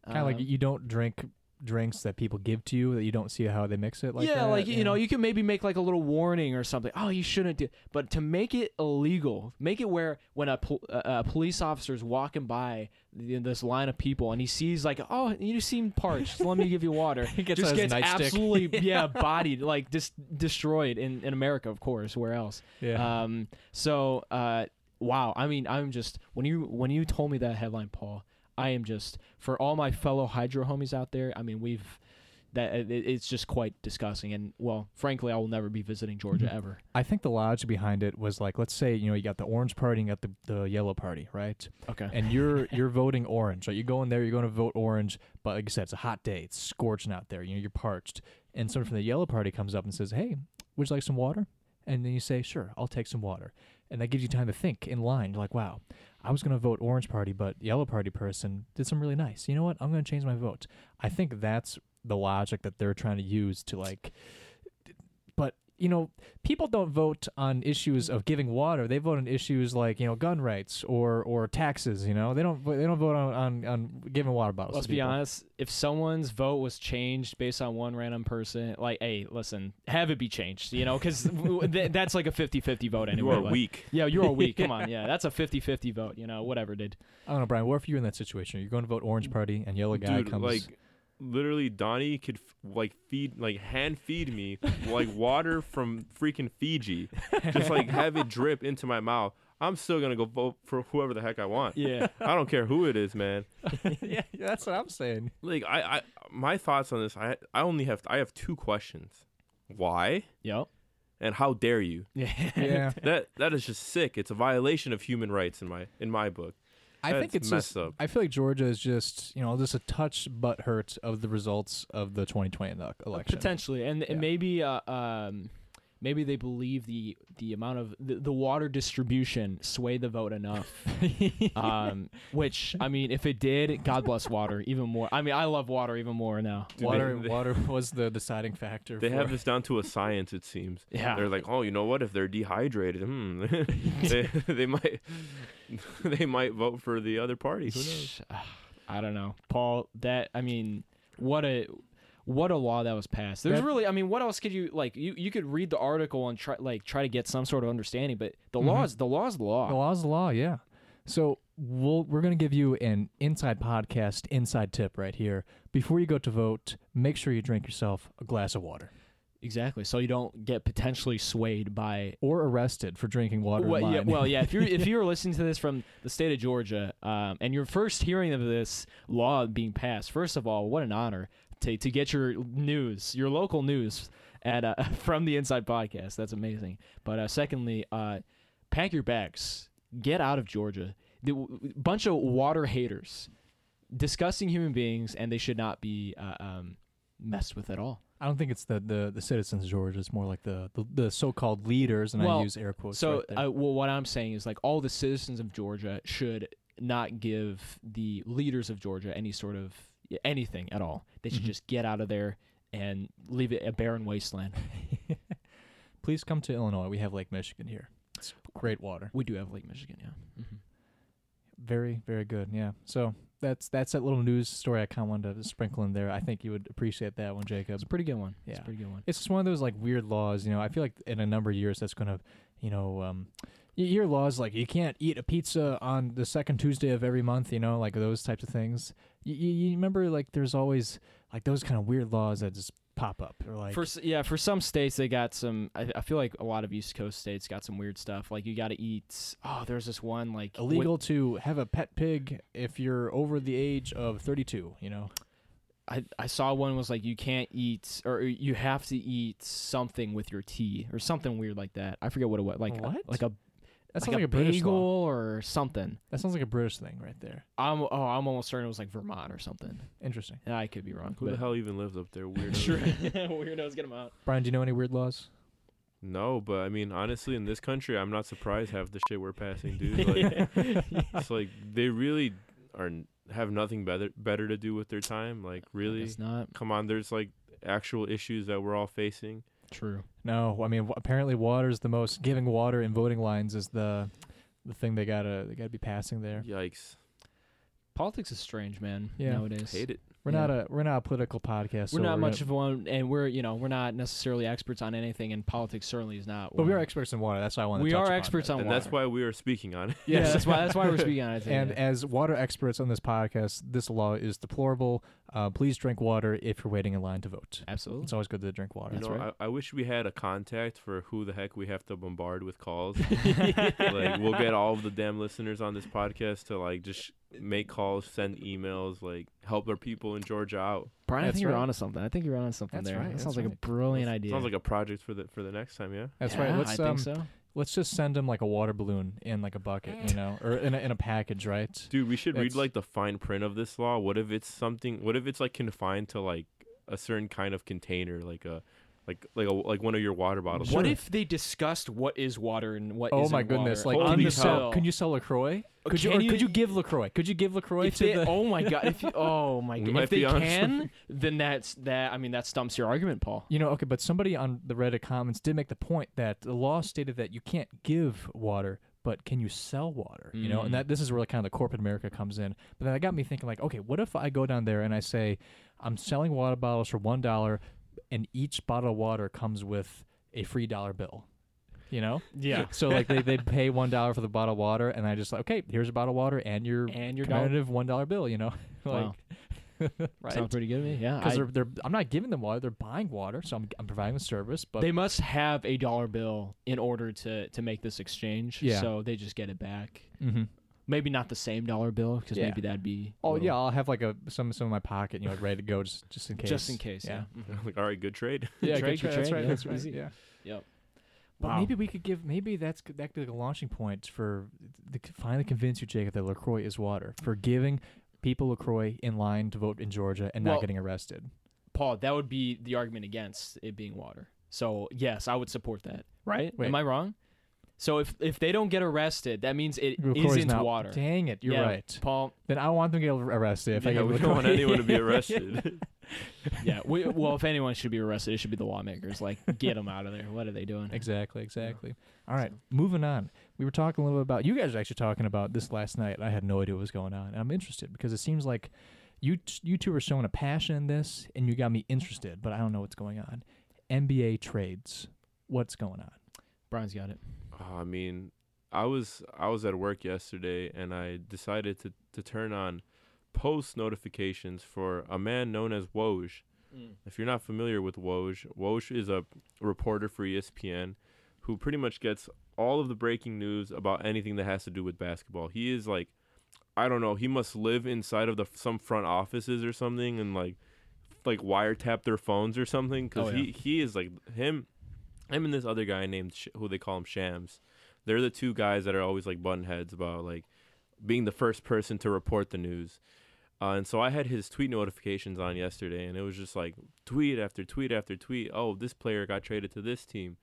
Kind of like Um, you don't drink drinks that people give to you that you don't see how they mix it. Like yeah, that, like you know, you can maybe make like a little warning or something. Oh, you shouldn't do. But to make it illegal, make it where when a, pol- a, a police officer is walking by this line of people and he sees like, oh, you seem parched. Let me give you water. [LAUGHS] He gets just gets absolutely [LAUGHS] yeah bodied like just destroyed in in America, of course. Where else? yeah. Um. So, uh, wow. I mean, I'm just when you when you told me that headline, Paul, I am just for all my fellow hydro homies out there. I mean, we've that it, it's just quite disgusting, and well, frankly, I will never be visiting Georgia Mhm. ever. I think the logic behind it was like, let's say you know you got the orange party and you got the, the yellow party, right? Okay. And you're you're voting orange. Right? You go in there, you're going to vote orange, but like I said, it's a hot day, it's scorching out there. You know, you're parched, and someone from the yellow party comes up and says, "Hey, would you like some water?" And then you say, "Sure, I'll take some water." And that gives you time to think in line. You're like, "Wow, I was going to vote orange party, but yellow party person did some really nice. You know what? I'm going to change my vote." I think that's the logic that they're trying to use to like you know people don't vote on issues of giving water they vote on issues like you know gun rights or or taxes you know they don't they don't vote on on, on giving water bottles Let's to be people. honest. If someone's vote was changed based on one random person, like, hey, listen, have it be changed, you know, because [LAUGHS] th- that's like a 50-50 vote You anyway. are like- weak. Yeah, you're all weak. [LAUGHS] Come on, yeah, that's a 50-50 vote. You know, whatever, dude. i don't know bryan what if you're in that situation you're going to vote orange mm. party and yellow guy Dude, comes like literally Donnie could f- like feed like hand feed me like [LAUGHS] water from freaking Fiji. Just like have it drip into my mouth. I'm still gonna go vote for whoever the heck I want. Yeah. I don't care who it is, man. [LAUGHS] yeah that's what i'm saying Like I, I my thoughts on this, I I only have I have two questions. Why? Yep. And how dare you? [LAUGHS] Yeah. yeah That that is just sick. It's a violation of human rights in my in my book. I think it's messed just up. i feel like georgia is just you know just a touch butt hurt of the results of the 2020 election Potentially, and, Yeah. and maybe uh, um, maybe they believe the the amount of the, the water distribution swayed the vote enough. [LAUGHS] um, which I mean, if it did, God bless water even more. I mean, I love water even more now. Dude, water they- water was the deciding factor They for, have this down to a science, it seems. Yeah. They're like, oh, you know what? If they're dehydrated, hmm, [LAUGHS] they, [LAUGHS] they might they might vote for the other party. Who knows? [SIGHS] I don't know, Paul. That I mean, what a what a law that was passed. There's That- really, I mean, what else could you like? You you could read the article and try like try to get some sort of understanding, but the Mhm. law is the law is the law. The law's the law, yeah. So we'll, we're going to give you an inside podcast inside tip right here. Before you go to vote, make sure you drink yourself a glass of water Exactly. So you don't get potentially swayed by. or arrested for drinking water. Well, yeah, well, yeah. If you're if [LAUGHS] you're listening to this from the state of Georgia, um, and you're first hearing of this law being passed, first of all, what an honor to to get your news, your local news, at uh, [LAUGHS] from the Inside Podcast. That's amazing. But uh, secondly, uh, pack your bags, get out of Georgia. The w- bunch of water haters, disgusting human beings, and they should not be uh, um, messed with at all. I don't think it's the, the, the citizens of Georgia. It's more like the, the, the so-called leaders, and I use air quotes. So, right there. uh, well, what I'm saying is like all the citizens of Georgia should not give the leaders of Georgia any sort of anything at all. They should Mhm. just get out of there and leave it a barren wasteland. [LAUGHS] Please come to Illinois. We have Lake Michigan here. It's great water. We do have Lake Michigan, yeah. hmm Very, very good. Yeah. So that's that's that little news story I kind of wanted to sprinkle in there. I think you would appreciate that one, Jacob. It's a pretty good one. Yeah, It's a pretty good one. it's just one of those like weird laws. You know, I feel like in a number of years that's gonna, you know, um, you hear laws like you can't eat a pizza on the second Tuesday of every month. You know, like those types of things. You, you, you remember like there's always like those kind of weird laws that just pop up or like for yeah, for some states they got some. I, I feel like a lot of East Coast states got some weird stuff. Like you got to eat. Oh, there's this one like illegal to have a pet pig if you're over the age of 32. You know, I I saw one was like you can't eat or you have to eat something with your tea or something weird like that. I forget what it was. Like a- What? like a That like sounds like a, a British bagel law. or something. That sounds like a British thing right there. I'm oh I'm almost certain it was like Vermont or something. Interesting. Yeah, I could be wrong. Who but the hell even lives up there? [LAUGHS] Weird. Sure. [LAUGHS] [LAUGHS] Weirdos get them out. Bryan, do you know any weird laws? No, but I mean, honestly, in this country, I'm not surprised half the shit we're passing, dude. Like, it's like they really are have nothing better better to do with their time. Like, really, It's not come on. There's like actual issues that we're all facing. True. No, I mean w- apparently water's the most giving water in voting lines is the the thing they gotta they gotta be passing there. Yikes! Politics is strange, man. Yeah. Nowadays. Hate it. We're Yeah. not a we're not a political podcast. We're so not much gonna- of one, and we're you know we're not necessarily experts on anything, and politics certainly is not. but we are experts in water. That's why I want to. We touch are upon experts that. on and water. that's why we are speaking on it. Yeah, Yes. that's why that's why we're [LAUGHS] speaking on it. And yeah. as water experts on this podcast, this law is deplorable. Uh, please drink water if you're waiting in line to vote. absolutely. It's always good to drink water. You That's know, right. I, I wish we had a contact for who the heck we have to bombard with calls. [LAUGHS] like, we'll get all of the damn listeners on this podcast to like just make calls, send emails, like help our people in Georgia out. Bryan, I That's think you're right. onto something. I think you're onto something That's there. right, That that's sounds like a right. brilliant idea. Sounds like a project for the for the next time, yeah. That's yeah, right. Let's I um, think so. Let's just send them like a water balloon in like a bucket, you know, or in a, in a package, right? Dude, we should read like the fine print of this law. What if it's something? What if it's like confined to like a certain kind of container, like a like like a like one of your water bottles? What if they discussed what is water and what Oh isn't my goodness! water Like, Holy can you sell? Can you sell LaCroix? Could you? Can Or you- could you give LaCroix? Could you give LaCroix If to they, the? oh my god! If you, [LAUGHS] oh my god! If they can, then that's that. I mean, that stumps your argument, Paul. You know, okay, but somebody on the Reddit comments did make the point that the law stated that you can't give water, but can you sell water? You know, Mm. and that this is where kind of the corporate America comes in. But then that got me thinking, like, okay, what if I go down there and I say, I'm selling water bottles for one dollar, and each bottle of water comes with a free dollar bill. You know, Yeah. [LAUGHS] so like they they pay one dollar for the bottle of water, and I just like, okay, here's a bottle of water and your And your dollar. competitive one dollar bill. You know, [LAUGHS] like. Wow. [LAUGHS] right? Sounds pretty good to me. Yeah. because they're, they're I'm not giving them water; they're buying water, so I'm, I'm providing the service. But they must have a dollar bill in order to to make this exchange. Yeah. So they just get it back. Mhm. Maybe not the same dollar bill because Yeah. maybe that'd be. a oh little- yeah, I'll have like a some some in my pocket, you know, ready to go just just in case. [LAUGHS] Just in case. Yeah. Mhm. [LAUGHS] like, all right, good trade. yeah, Trade, good good trade, That's trade, right. yeah, That's right. easy. Yeah. Yep. But Wow. maybe we could give maybe that's that could be like a launching point for the, finally convince you, Jacob, that LaCroix is water for giving people LaCroix in line to vote in Georgia and Well- not getting arrested. Paul, that would be the argument against it being water. So yes, I would support that. Right? Wait. Am I wrong? So if if they don't get arrested, that means it LaCroix's isn't not, water. Dang it, you're Yeah, right. Paul. Then I want them to get arrested. If I yeah, give we don't want anyone to be [LAUGHS] arrested. Yeah. We, well, if anyone should be arrested, it should be the lawmakers. Like, get them out of there. What are they doing? Exactly, exactly. All right, moving on. We were talking a little bit about you guys were actually talking about this last night. I had no idea what was going on. And I'm interested because it seems like you t- you two are showing a passion in this, and you got me interested, but I don't know what's going on. NBA trades. What's going on? Bryan's got it. Oh, I mean, I was I was at work yesterday and I decided to to turn on post notifications for a man known as Woj. Mm. If you're not familiar with Woj, Woj is a reporter for ESPN who pretty much gets all of the breaking news about anything that has to do with basketball. He is like I don't know, he must live inside of the some front offices or something and like like wiretap their phones or something cuz Oh, yeah. he he is like him him and this other guy named Sh- who they call him Shams. They're the two guys that are always like button heads about like being the first person to report the news. Uh, and so I had his tweet notifications on yesterday, and it was just like tweet after tweet after tweet. Oh, this player got traded to this team,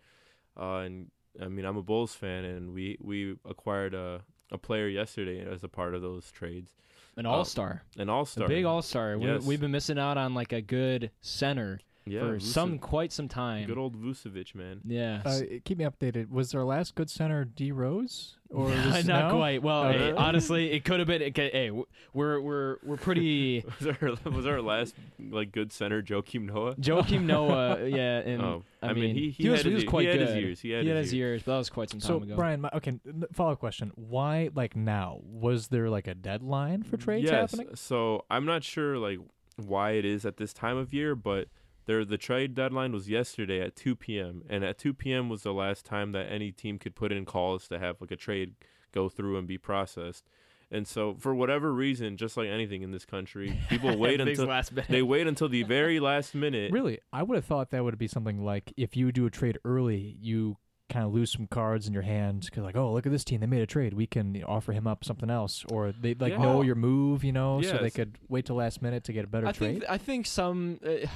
uh, and I mean I'm a Bulls fan, and we we acquired a a player yesterday as a part of those trades, An Uh, all star. an all star, big all star. Yes. We, we've been missing out on like a good center yeah, for Vuce- some quite some time. good old Vucevic man. yeah. Uh, keep me updated. Was our last good center D Rose or [LAUGHS] was, not no? quite. Well, Oh, hey, really? [LAUGHS] honestly, it could have been. It could, hey, w- we're we're we're pretty. [LAUGHS] was our was our last like good center Joakim Noah? Joakim Noah, yeah, and oh, I, I, mean, mean, he he, he was had he his, was quite he had good. his years. He had, he had his his years. years, but that was quite some time So ago. Bryan, my, okay, follow up question: Why like now? Was there like a deadline for trades yes, happening? So I'm not sure like why it is at this time of year, but there the trade deadline was yesterday at 2 p.m. and at 2 p.m. was the last time that any team could put in calls to have like a trade go through and be processed. And so, for whatever reason, just like anything in this country, people [LAUGHS] wait until last minute. they wait until the very last minute. Really, I would have thought that would be something like if you do a trade early, you kind of lose some cards in your hand because like, oh, look at this team, they made a trade, we can offer him up something else, or they like Yeah. know your move, you know, so they could wait till last minute to get a better I trade. think I think some. Uh,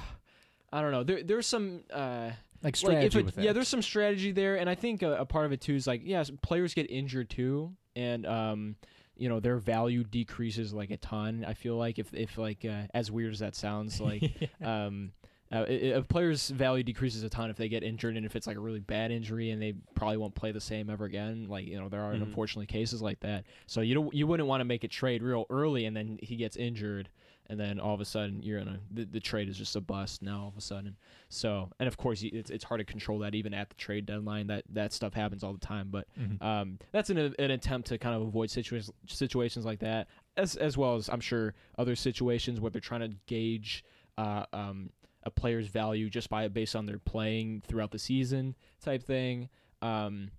I don't know. There there's some. Uh, like like strategy if it, yeah, there's some strategy there, and I think a, a part of it too is like, yes, players get injured too, and um, you know, their value decreases like a ton. I feel like if if like uh, as weird as that sounds, [LAUGHS] like um. Uh, a player's value decreases a ton if they get injured, and if it's like a really bad injury, and they probably won't play the same ever again. Like you know, there are Mhm. unfortunately cases like that. So you don't, you wouldn't want to make a trade real early, and then he gets injured, and then all of a sudden you're in a the, the trade is just a bust now all of a sudden. So and of course it's it's hard to control that even at the trade deadline. That that stuff happens all the time, but Mhm. um, that's an an attempt to kind of avoid situations situations like that, as as well as I'm sure other situations where they're trying to gauge uh, um, a player's value just by based on their playing throughout the season type thing. Um,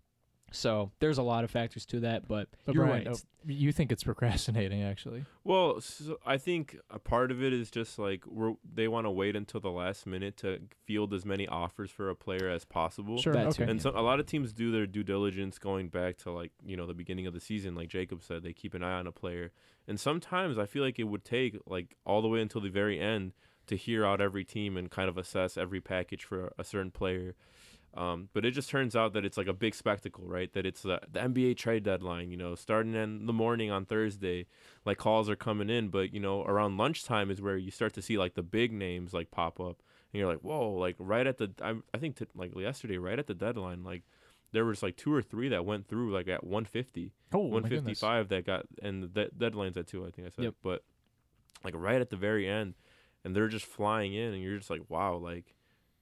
so there's a lot of factors to that, but, But you're Bryan, right. oh, you think it's procrastinating actually? Well, so I think a part of it is just like we're, they want to wait until the last minute to field as many offers for a player as possible. Sure, That okay. too. And so a lot of teams do their due diligence going back to like you know the beginning of the season, like Jacob said, they keep an eye on a player. And sometimes I feel like it would take like all the way until the very end to hear out every team and kind of assess every package for a certain player. Um, but it just turns out that it's like a big spectacle, right? That it's the, the NBA trade deadline, you know, starting in the morning on Thursday, like calls are coming in. But, you know, around lunchtime is where you start to see like the big names like pop up. And you're like, whoa, like right at the, I, I think t- like yesterday, right at the deadline, like there was like two or three that went through like at 150. Oh, 155 that got and the de- deadline's at two i think i said Yep. but like right at the very end and they're just flying in and you're just like wow like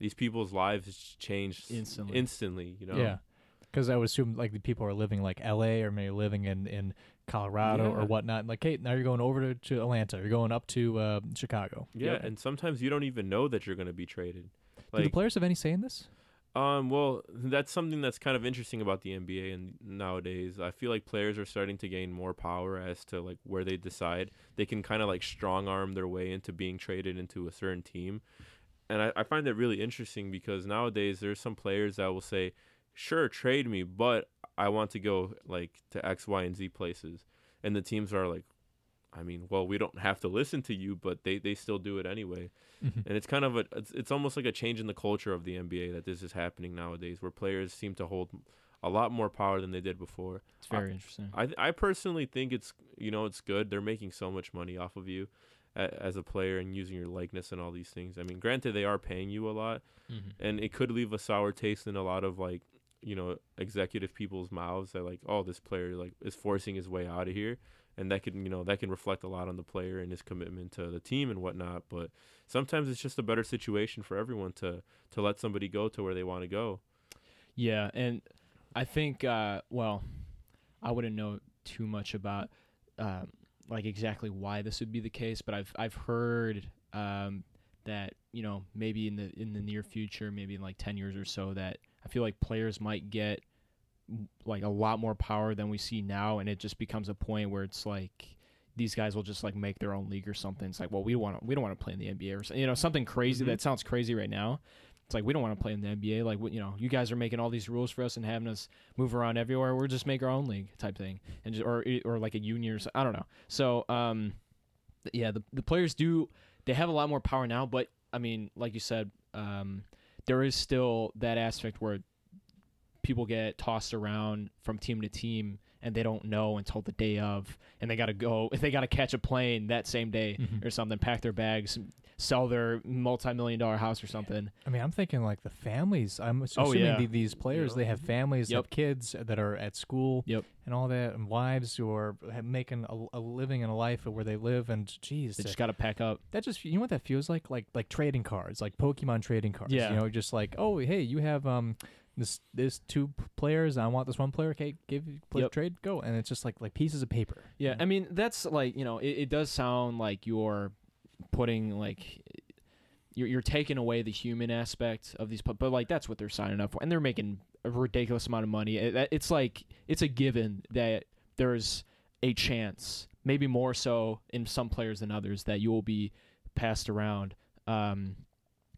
these people's lives just changed Instantly. instantly you know Yeah, because I would assume like the people are living like L.A. or maybe living in in Colorado or whatnot. And like, hey, now you're going over to, to Atlanta. You're going up to uh, Chicago. yeah Yep. and sometimes you don't even know that you're going to be traded Do the players have any say in this? um well that's something that's kind of interesting about the nba and nowadays i feel like players are starting to gain more power as to like where they decide they can kind of like strong arm their way into being traded into a certain team and I, I find that really interesting because nowadays there's some players that will say, "Sure, trade me, but I want to go like to X, Y, and Z places," and the teams are like, "I mean, well, we don't have to listen to you, but they they still do it anyway." Mhm. And it's kind of a it's, it's almost like a change in the culture of the NBA that this is happening nowadays, where players seem to hold a lot more power than they did before. it's very interesting. I I personally think it's you know it's good. They're making so much money off of you as a player and using your likeness and all these things. I mean, granted they are paying you a lot, Mm-hmm. and it could leave a sour taste in a lot of like you know executive people's mouths that like oh this player like is forcing his way out of here. And that can, you know, that can reflect a lot on the player and his commitment to the team and whatnot. But sometimes it's just a better situation for everyone to to let somebody go to where they want to go. Yeah, and I think uh, well, I wouldn't know too much about um, like exactly why this would be the case, but I've I've heard um, that you know maybe in the in the near future, maybe in like ten years or so, that I feel like players might get like a lot more power than we see now, and it just becomes a point where it's like these guys will just like make their own league or something. It's like, well, we want we don't want to play in the NBA or something, you know, something crazy Mhm. that sounds crazy right now. It's like we don't want to play in the NBA. Like you know, you guys are making all these rules for us and having us move around everywhere. We're just make our own league type thing, and just, or or like a union or so, I don't know. So um, yeah, the the players do they have a lot more power now, but I mean, like you said, um, there is still that aspect where people get tossed around from team to team and they don't know until the day of and they got to go if they got to catch a plane that same day Mhm. or something pack their bags sell their multi-million dollar house or something I mean, I'm thinking like the families. I'm ass- Oh, assuming yeah. the, these players Yeah. they have families, they Yep. have kids that are at school, Yep. and all that, and wives who are making a, a living and a life where they live. And geez, they that- just got to pack up that just you know what that feels like like like trading cards like pokemon trading cards Yeah. you know just like oh hey you have um this this two players i want this one player okay give play, Yep. trade go and it's just like like pieces of paper Yeah, I mean that's like you know it, it does sound like you're putting like you're you're taking away the human aspect of these, but, like that's what they're signing up for, and they're making a ridiculous amount of money. It, it's like it's a given that there's a chance, maybe more so in some players than others, that you will be passed around. Um,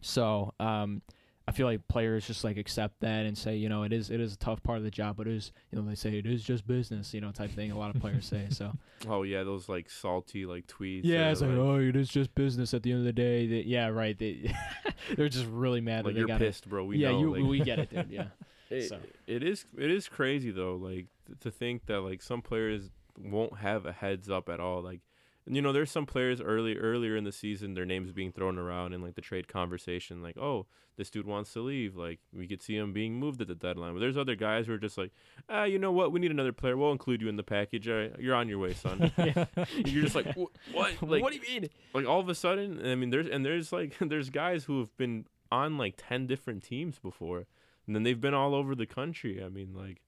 so um, I feel like players just like accept that and say, you know, it is it is a tough part of the job, but it is, you know, they say it is just business, you know, type thing. A lot of players say so. [LAUGHS] Oh yeah, those like salty like tweets. Yeah, it's are, like, oh, it is just business at the end of the day. They, yeah, right. They [LAUGHS] they're just really mad. like that they you're gotta, pissed, bro. We yeah, know. you like, we get it, [LAUGHS] dude. Yeah. it, so. it is it is crazy though like to think that like some players won't have a heads up at all like and, you know there's some players early earlier in the season their names being thrown around in like the trade conversation like oh this dude wants to leave. Like we could see him being moved at the deadline. But there's other guys who are just like ah you know what? We need another player. We'll include you in the package. All right, you're on your way son. [LAUGHS] [LAUGHS] You're just like what? [LAUGHS] Like what do you mean? like all of a sudden i mean there's and there's like there's guys who have been on like 10 different teams before and then they've been all over the country. I mean like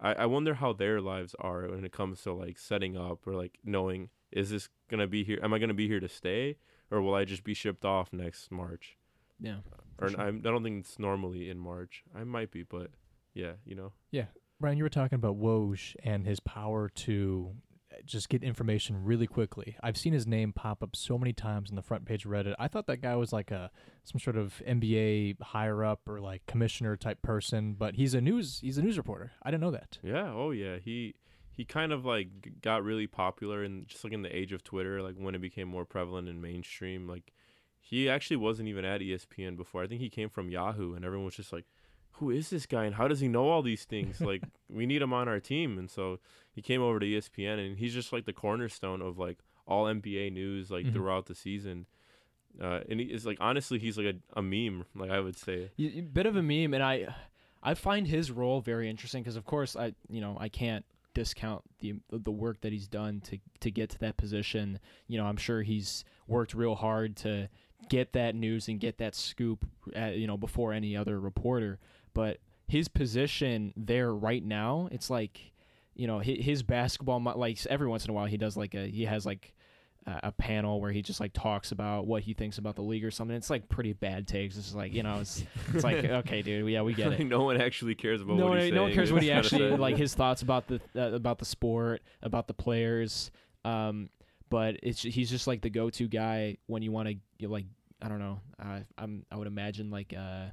I, I wonder how their lives are when it comes to like setting up or like knowing is this gonna be here am i gonna be here to stay or will i just be shipped off next march Yeah. or sure. I'm, don't think it's normally in march i might be but yeah you know Yeah, Bryan, you were talking about Woj and his power to uh, just get information really quickly. I've seen his name pop up so many times on the front page of Reddit. I thought that guy was like a some sort of NBA higher up or like commissioner type person, but he's a news he's a news reporter. I didn't know that. Yeah. Oh, yeah. He he kind of like got really popular and just like in the age of Twitter, like when it became more prevalent in mainstream. Like he actually wasn't even at ESPN before. I think he came from Yahoo, and everyone was just like, "Who is this guy? And how does he know all these things? [LAUGHS] like we need him on our team." And so he came over to ESPN, and he's just like the cornerstone of like all NBA news like Mhm. throughout the season. Uh, and he is like honestly, he's like a, a meme, like I would say. Y- bit of a meme, and I, I find his role very interesting because, of course, I you know I can't discount the the work that he's done to to get to that position. You know, I'm sure he's worked real hard to get that news and get that scoop, at, you know, before any other reporter. But his position there right now, it's like, you know, his, his basketball, like every once in a while, he does like a he has like a panel where he just like talks about what he thinks about the league or something. It's like pretty bad takes. It's like you know, it's it's like [LAUGHS] okay, dude, yeah, we get it. no one actually cares about No what one, no one cares what he actually like his thoughts about the uh, about the sport, about the players. Um, but it's he's just like the go-to guy when you want to like I don't know. Uh, I'm I would imagine like uh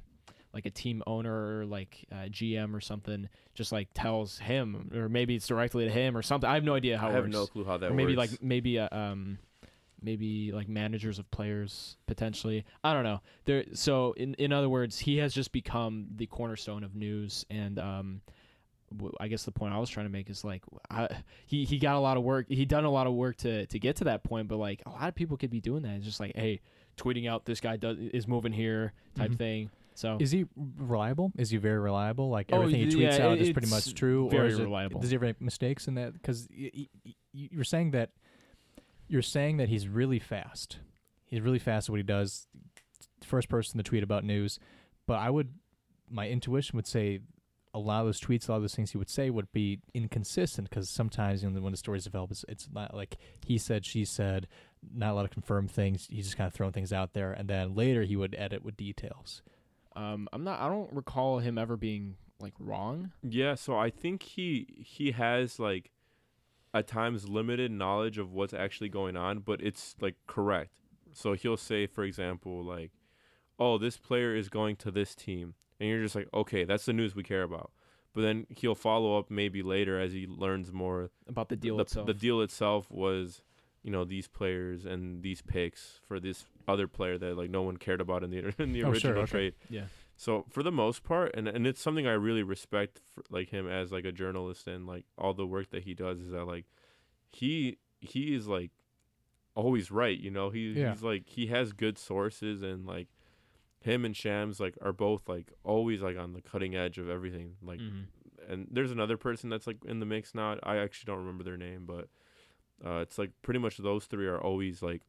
like a team owner or like uh, GM or something just like tells him or maybe it's directly to him or something. I have no idea how I have works no clue how that or maybe works. like maybe uh, um maybe like managers of players potentially i don't know there so in in other words he has just become the cornerstone of news and um I guess the point I was trying to make is like I, he he got a lot of work. He done a lot of work to to get to that point, but like a lot of people could be doing that. It's just like, hey, tweeting out this guy does is moving here type Mhm. thing. So Is he reliable? Is he very reliable? Like Oh, everything he tweets yeah, out is pretty much true, or very is it, reliable. Does he have any mistakes in that? Because y- y- y- you're saying that you're saying that he's really fast. He's really fast at what he does. First person to tweet about news, but I would, my intuition would say, a lot of those tweets, a lot of those things he would say would be inconsistent because sometimes you know when the stories develop, it's, it's not like he said, she said, not a lot of confirmed things. He's just kind of throwing things out there, and then later he would edit with details. Um, I'm not. I don't recall him ever being like wrong. Yeah, so I think he he has like at times limited knowledge of what's actually going on, but it's like correct. So he'll say, for example, like, "Oh, this player is going to this team," and you're just like, "Okay, that's the news we care about." But then he'll follow up maybe later as he learns more. about the deal the, itself. the deal itself was, you know, these players and these picks for this other player that like no one cared about in the [LAUGHS] in the Oh, sure, original okay. trade. yeah. So for the most part, and and it's something I really respect, for, like him as like a journalist and like all the work that he does is that like he he is like always right. You know, he Yeah. he's like he has good sources and like him and Shams like are both like always like on the cutting edge of everything. Like, Mhm. and there's another person that's like in the mix now. I actually don't remember their name, but uh, it's like pretty much those three are always like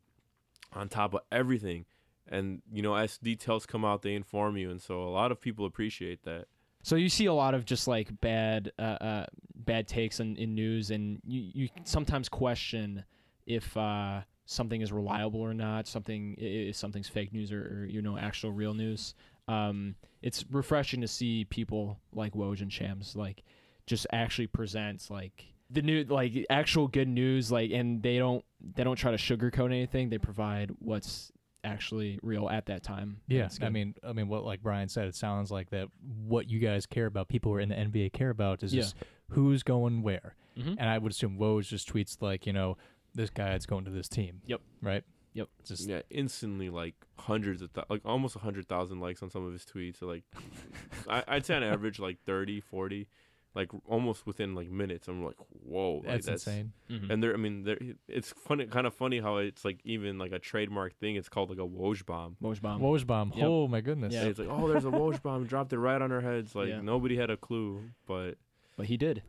on top of everything. And you know, as details come out, they inform you, and so a lot of people appreciate that. So you see a lot of just like bad, uh, uh, bad takes in, in news, and you, you sometimes question if uh, something is reliable or not. Something if something's fake news or, or you know actual real news. Um, it's refreshing to see people like Woj and Shams like just actually present like the new like actual good news like and they don't they don't try to sugarcoat anything they provide what's actually real at that time Yeah, I mean, I mean, what like Bryan said, it sounds like that. What you guys care about, people who are in the NBA care about, is Yeah. just who's going where. Mhm. And I would assume Woj just tweets like, you know, this guy's going to this team. Yep. Right. Yep. Just yeah, instantly like hundreds of th- like almost a hundred thousand likes on some of his tweets. So like, [LAUGHS] I, I'd say on average like 30, 40, like almost within like minutes. I'm like, whoa, like, that's, insane. Mhm. And there, I mean, there. It's funny, kind of funny how it's like even like a trademark thing. It's called like a Woj bomb. Woj bomb. Woj bomb. Yep. Oh my goodness. Yeah. It's like, oh, there's a Woj bomb. Dropped it right on our heads. Like Yeah. nobody had a clue, but but he did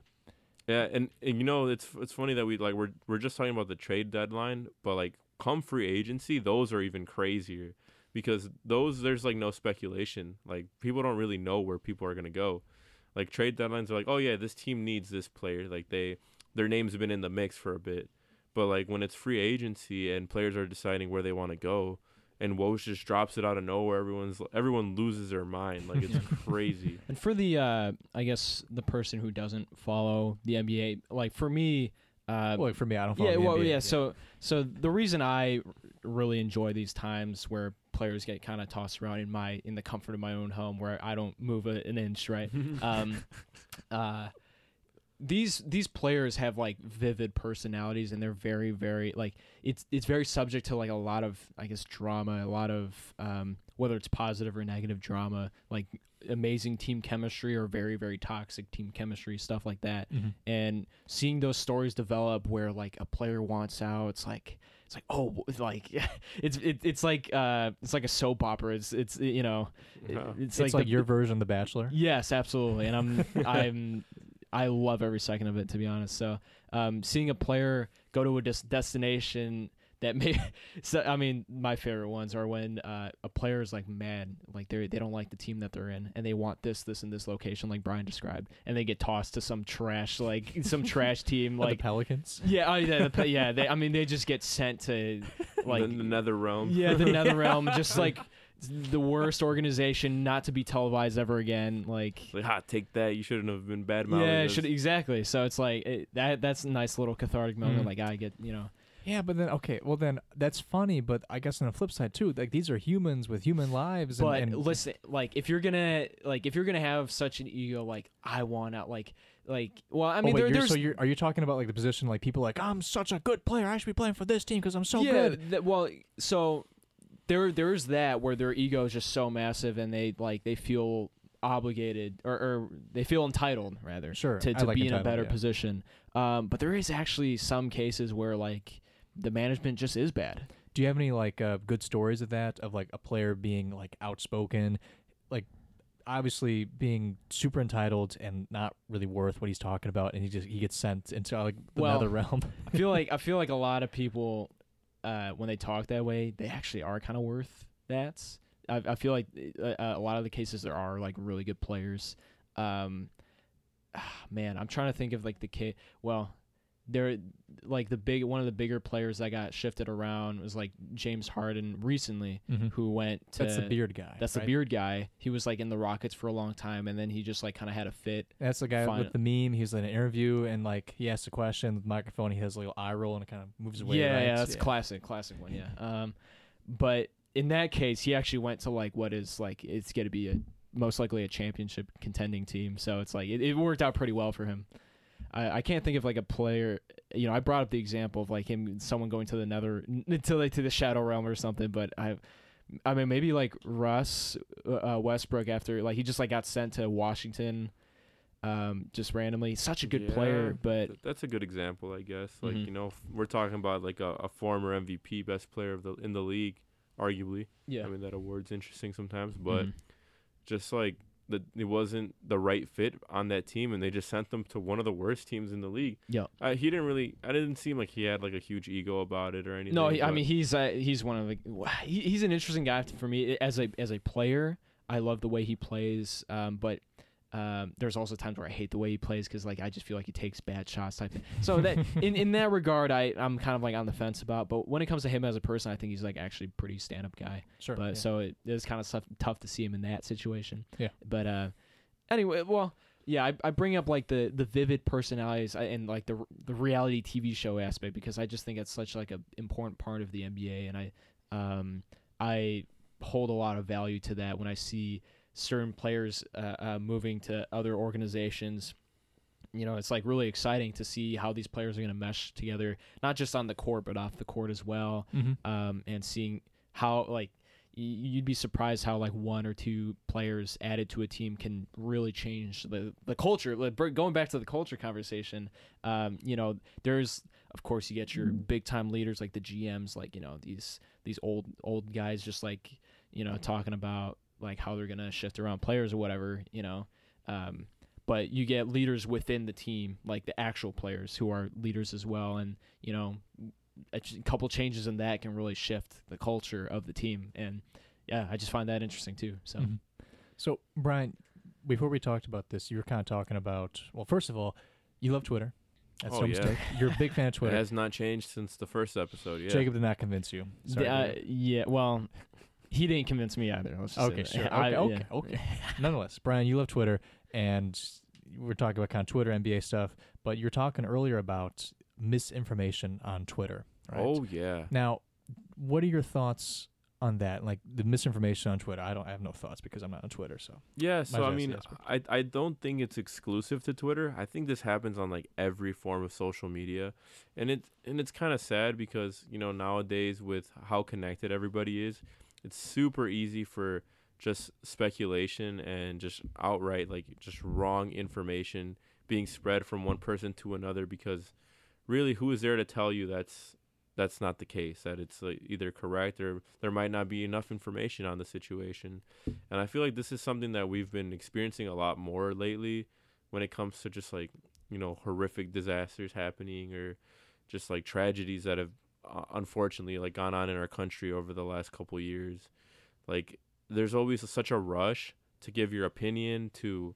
Yeah, and, and you know it's it's funny that we like we're we're just talking about the trade deadline, but like come free agency, those are even crazier because those there's like no speculation. Like people don't really know where people are gonna go. Like trade deadlines are like, oh yeah, this team needs this player. Like they their names have been in the mix for a bit, but like when it's free agency and players are deciding where they want to go, and Woj just drops it out of nowhere, everyone's everyone loses their mind. Like it's [LAUGHS] crazy. And for the, uh, I guess the person who doesn't follow the NBA, like for me, uh, Well, for me, I don't follow yeah, well, NBA. yeah. So, so the reason I really enjoy these times where players get kind of tossed around in my in the comfort of my own home, where I don't move a, an inch, right? [LAUGHS] um, uh, these these players have like vivid personalities, and they're very, very like it's it's very subject to like a lot of I guess drama, a lot of um, whether it's positive or negative drama, like amazing team chemistry or very very toxic team chemistry stuff like that Mhm. and seeing those stories develop where like a player wants out it's like it's like oh it's like [LAUGHS] it's it, it's like uh it's like a soap opera it's it's you know it- Yeah. it's, It's like, the- your version of The Bachelor. yes absolutely and i'm [LAUGHS] i'm i love every second of it to be honest so um seeing a player go to a des- destination that may [LAUGHS] so i mean my favorite ones are when uh, a player is like mad like they they don't like the team that they're in and they want this this and this location like bryan described and they get tossed to some trash like [LAUGHS] some trash team Like like the Pelicans. yeah, oh yeah, the, pe- yeah. They, I mean, they just get sent to [LAUGHS] like the, the nether realm. yeah, the Nether Realm, just like the worst organization not to be televised ever again. Like like, ha, take that. You shouldn't have been bad yeah, should exactly. So it's like it, that. That's a nice little cathartic moment. Mhm. Like I get, you know, Yeah, but then okay, well then that's funny, but I guess on the flip side too, like these are humans with human lives. And, but and listen, like if you're gonna like if you're gonna have such an ego, like I want out, like like well, I oh, mean, wait, there, you're, there's so you're are you talking about like the position like people like I'm such a good player, I should be playing for this team because I'm so yeah, good. th- well, so there there's that where their ego is just so massive and they like they feel obligated or, or they feel entitled rather Sure, to, to like be in a better yeah. position. Um, but there is actually some cases where like the management just is bad. Do you have any like uh, good stories of that of like a player being like outspoken, like obviously being super entitled and not really worth what he's talking about, and he just he gets sent into like the Well, nether realm. [LAUGHS] I feel like I feel like a lot of people uh, when they talk that way, they actually are kind of worth that. I, I feel like uh, a lot of the cases there are like really good players. Um, ah, man, I'm trying to think of like the case. Well, there like the big one of the bigger players that got shifted around was like James Harden recently, Mhm. who went to That's the beard guy. That's right? the beard guy. He was like in the Rockets for a long time, and then he just like kind of had a fit. That's the guy with the meme. He's in an interview and like he asks a question with the microphone. He has a little eye roll and it kind of moves away. yeah, right? yeah, that's classic, classic one. Yeah. Um, but in that case, he actually went to like what is like it's going to be a most likely a championship contending team. So it's like it, it worked out pretty well for him. I, I can't think of like a player. You know, I brought up the example of like him, someone going to the nether, to like to the shadow realm or something. But I, I mean, maybe like Russ uh, Westbrook after like he just like got sent to Washington, um, just randomly. Such a good Yeah, player, but that's a good example, I guess. Like Mhm. you know, we're talking about like a, a former MVP, best player of the in the league, arguably. yeah, I mean that award's interesting sometimes, but Mhm. just like the it wasn't the right fit on that team, and they just sent them to one of the worst teams in the league. yeah. Uh, he didn't really. I didn't seem like he had like a huge ego about it or anything. No, he, I mean he's uh, he's one of the he, he's an interesting guy for me as a as a player. I love the way he plays, um, but um, there's also times where I hate the way he plays because like I just feel like he takes bad shots type thing. So that in, in that regard, I I'm kind of like on the fence about. But when it comes to him as a person, I think he's like actually a pretty stand up guy. Sure. But yeah. so it is kind of tough, tough to see him in that situation. Yeah. But uh, anyway, well, yeah, I, I bring up like the the vivid personalities and like the the reality TV show aspect because I just think it's such like a important part of the NBA, and I um I hold a lot of value to that when I see certain players uh, uh, moving to other organizations. You know, it's like really exciting to see how these players are going to mesh together, not just on the court but off the court as well Mm-hmm. um, and seeing how like you'd be surprised how like one or two players added to a team can really change the the culture. Like, going back to the culture conversation, um, you know, there's of course you get your big time leaders like the GMs, like you know these these old old guys just like you know talking about like how they're gonna shift around players or whatever, you know. Um, but you get leaders within the team, like the actual players who are leaders as well, and you know a couple changes in that can really shift the culture of the team and yeah i just find that interesting too so Mhm. So, Bryan, before we talked about this, you were kind of talking about. Well, first of all, you love Twitter. That's Oh, no yeah. mistake. You're a big fan of [LAUGHS] Twitter. It has not changed since the first episode. Yeah. Jacob did not convince you. Sorry, The- uh, yeah well he didn't convince me either let's just say Okay, that. sure. [LAUGHS] I- Okay, yeah. okay, okay. Nonetheless, Bryan, you love Twitter, and we're talking about kind of Twitter NBA stuff. But you're talking earlier about misinformation on Twitter. Right? Oh yeah. Now, what are your thoughts on that? Like the misinformation on Twitter. I don't. I have no thoughts because I'm not on Twitter. So. Yeah, as so I well mean, yes, I I don't think it's exclusive to Twitter. I think this happens on like every form of social media, and it and it's kind of sad because you know nowadays with how connected everybody is, it's super easy for just speculation and just outright like just wrong information being spread from one person to another because really who is there to tell you that's that's not the case that it's like either correct or there might not be enough information on the situation. And I feel like this is something that we've been experiencing a lot more lately when it comes to just like, you know, horrific disasters happening or just like tragedies that have uh, unfortunately like gone on in our country over the last couple years. Like there's always such a rush to give your opinion to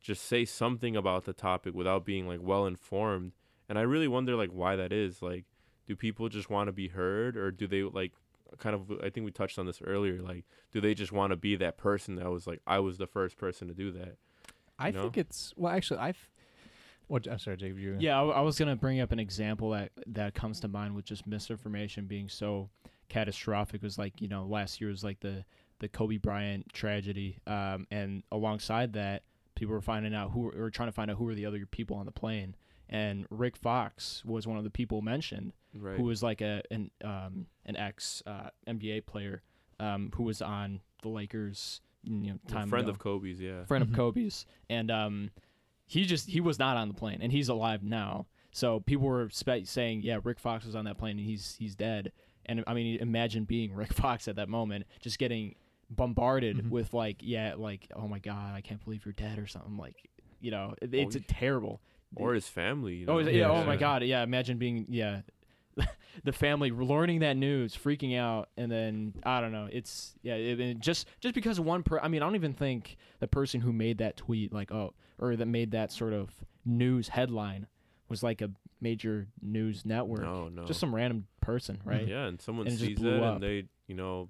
just say something about the topic without being like well informed. And I really wonder like why that is. Like do people just want to be heard or do they like kind of I think we touched on this earlier like do they just want to be that person that was like I was the first person to do that? I know? think it's well. Actually, I've. What? I'm sorry, Jacob. You. yeah I, I was gonna bring up an example that that comes to mind with just misinformation being so catastrophic was like you know last year was like the the kobe bryant tragedy um and alongside that people were finding out who or trying to find out who were the other people on the plane and rick fox was one of the people mentioned Right. who was like a an um an ex uh, NBA player um who was on the Lakers you know A time friend ago. of Kobe's, yeah. friend Mhm. of Kobe's and um he just he was not on the plane and he's alive now so people were spe- saying yeah Rick Fox was on that plane and he's he's dead and I mean imagine being [LAUGHS] Rick Fox at that moment just getting bombarded Mhm. with like yeah like oh my god I can't believe you're dead or something like you know it, it's yeah. terrible Or his family. You know? Oh Yeah, yeah, Oh my God. Yeah. Imagine being yeah, [LAUGHS] the family learning that news, freaking out, and then I don't know. It's yeah. It, it just just because one per. I mean, I don't even think the person who made that tweet, like oh, or that made that sort of news headline, was like a major news network. No, no. Just some random person, right? Yeah, and someone And it just sees blew that up. and they, you know,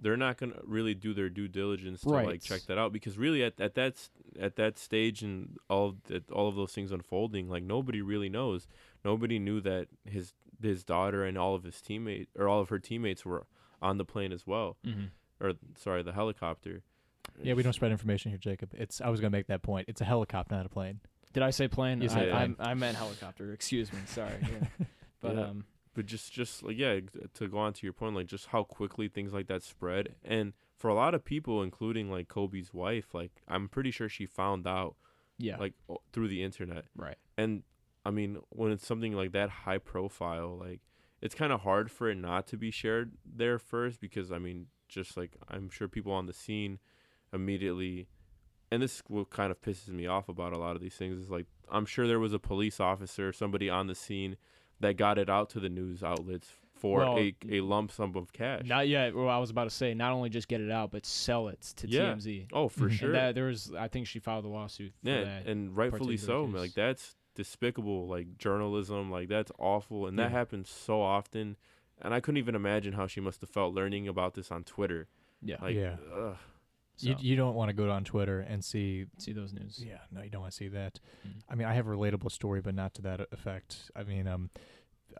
they're not gonna really do their due diligence to Right. like check that out because really at, at that at that stage and all of that all of those things unfolding, like nobody really knows. Nobody knew that his his daughter and all of his teammates or all of her teammates were on the plane as well, Mm-hmm. or sorry, the helicopter. Yeah, we don't spread information here, Jacob. It's. I was gonna make that point. It's a helicopter, not a plane. Did I say plane? You I, said I, plane. I meant helicopter. Excuse me. Sorry. Yeah. [LAUGHS] But Yeah. um, but just just like yeah to go on to your point like just how quickly things like that spread and for a lot of people including like kobe's wife like i'm pretty sure she found out yeah. like through the internet right. and i mean when it's something like that high profile like it's kind of hard for it not to be shared there first because i mean just like i'm sure people on the scene immediately and this what kind of pisses me off about a lot of these things is like i'm sure there was a police officer somebody on the scene that got it out to the news outlets for Well, a, a lump sum of cash Not yet. Well, I was about to say, not only just get it out, but sell it to Yeah. TMZ. oh for Mhm. Sure And that there was, I think she filed a lawsuit for yeah that. and rightfully so particular man. like that's despicable like journalism like that's awful and that Yeah. happens so often and i couldn't even imagine how she must have felt learning about this on twitter yeah. like Yeah. ugh. So You, you don't want to go on Twitter and see. see those news. Yeah, no, you don't want to see that. Mm. I mean, I have a relatable story, but not to that effect. I mean, um,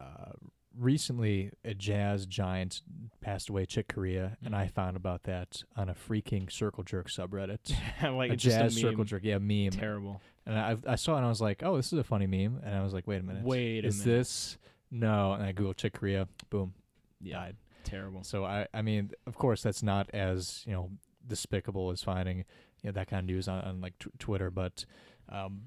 uh, recently a jazz giant passed away, Chick Corea, and Mm. I found about that on a freaking Circle Jerk subreddit. [LAUGHS] like a it's just a jazz circle jerk, yeah, meme. Terrible. And I I saw it and I was like, oh, this is a funny meme. And I was like, wait a minute, Wait a is minute. this no? And I googled Chick Corea, boom, Yeah, died. terrible. So I I mean, of course, that's not as you know despicable as finding you know that kind of news on, on like t- Twitter, but um,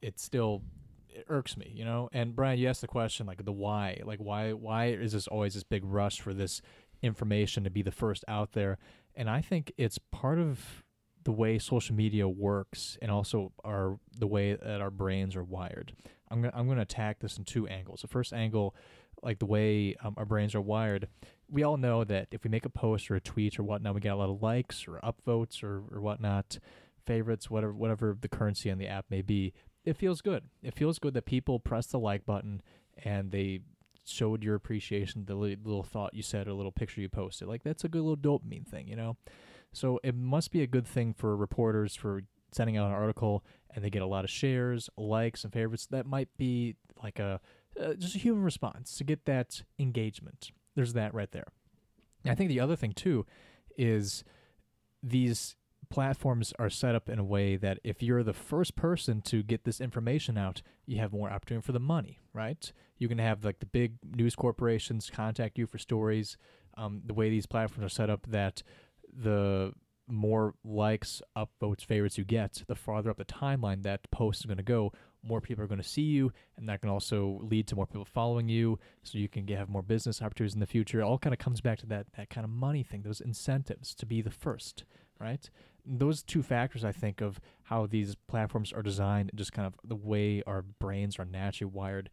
it still it irks me, you know. And Bryan, you asked the question like the why, like why why is this always this big rush for this information to be the first out there? And I think it's part of the way social media works, and also our the way that our brains are wired. I'm gonna I'm gonna attack this in two angles. The first angle, like the way um, our brains are wired, we all know that if we make a post or a tweet or whatnot, we get a lot of likes or upvotes or, or whatnot, favorites, whatever whatever the currency on the app may be. It feels good. It feels good that people press the like button and they showed your appreciation, the little thought you said or little picture you posted. Like that's a good little dopamine thing, you know. So it must be a good thing for reporters for sending out an article and they get a lot of shares, likes, and favorites. That might be like a uh, just a human response to get that engagement. There's that right there. I think the other thing too is these platforms are set up in a way that if you're the first person to get this information out, you have more opportunity for the money, right? You can have like the big news corporations contact you for stories. Um, the way these platforms are set up, that the more likes, upvotes, favorites you get, the farther up the timeline that post is going to go, more people are going to see you, and that can also lead to more people following you, so you can get, have more business opportunities in the future. It all kind of comes back to that that kind of money thing, those incentives to be the first, right? Those two factors, I think, of how these platforms are designed, and just kind of the way our brains are naturally wired,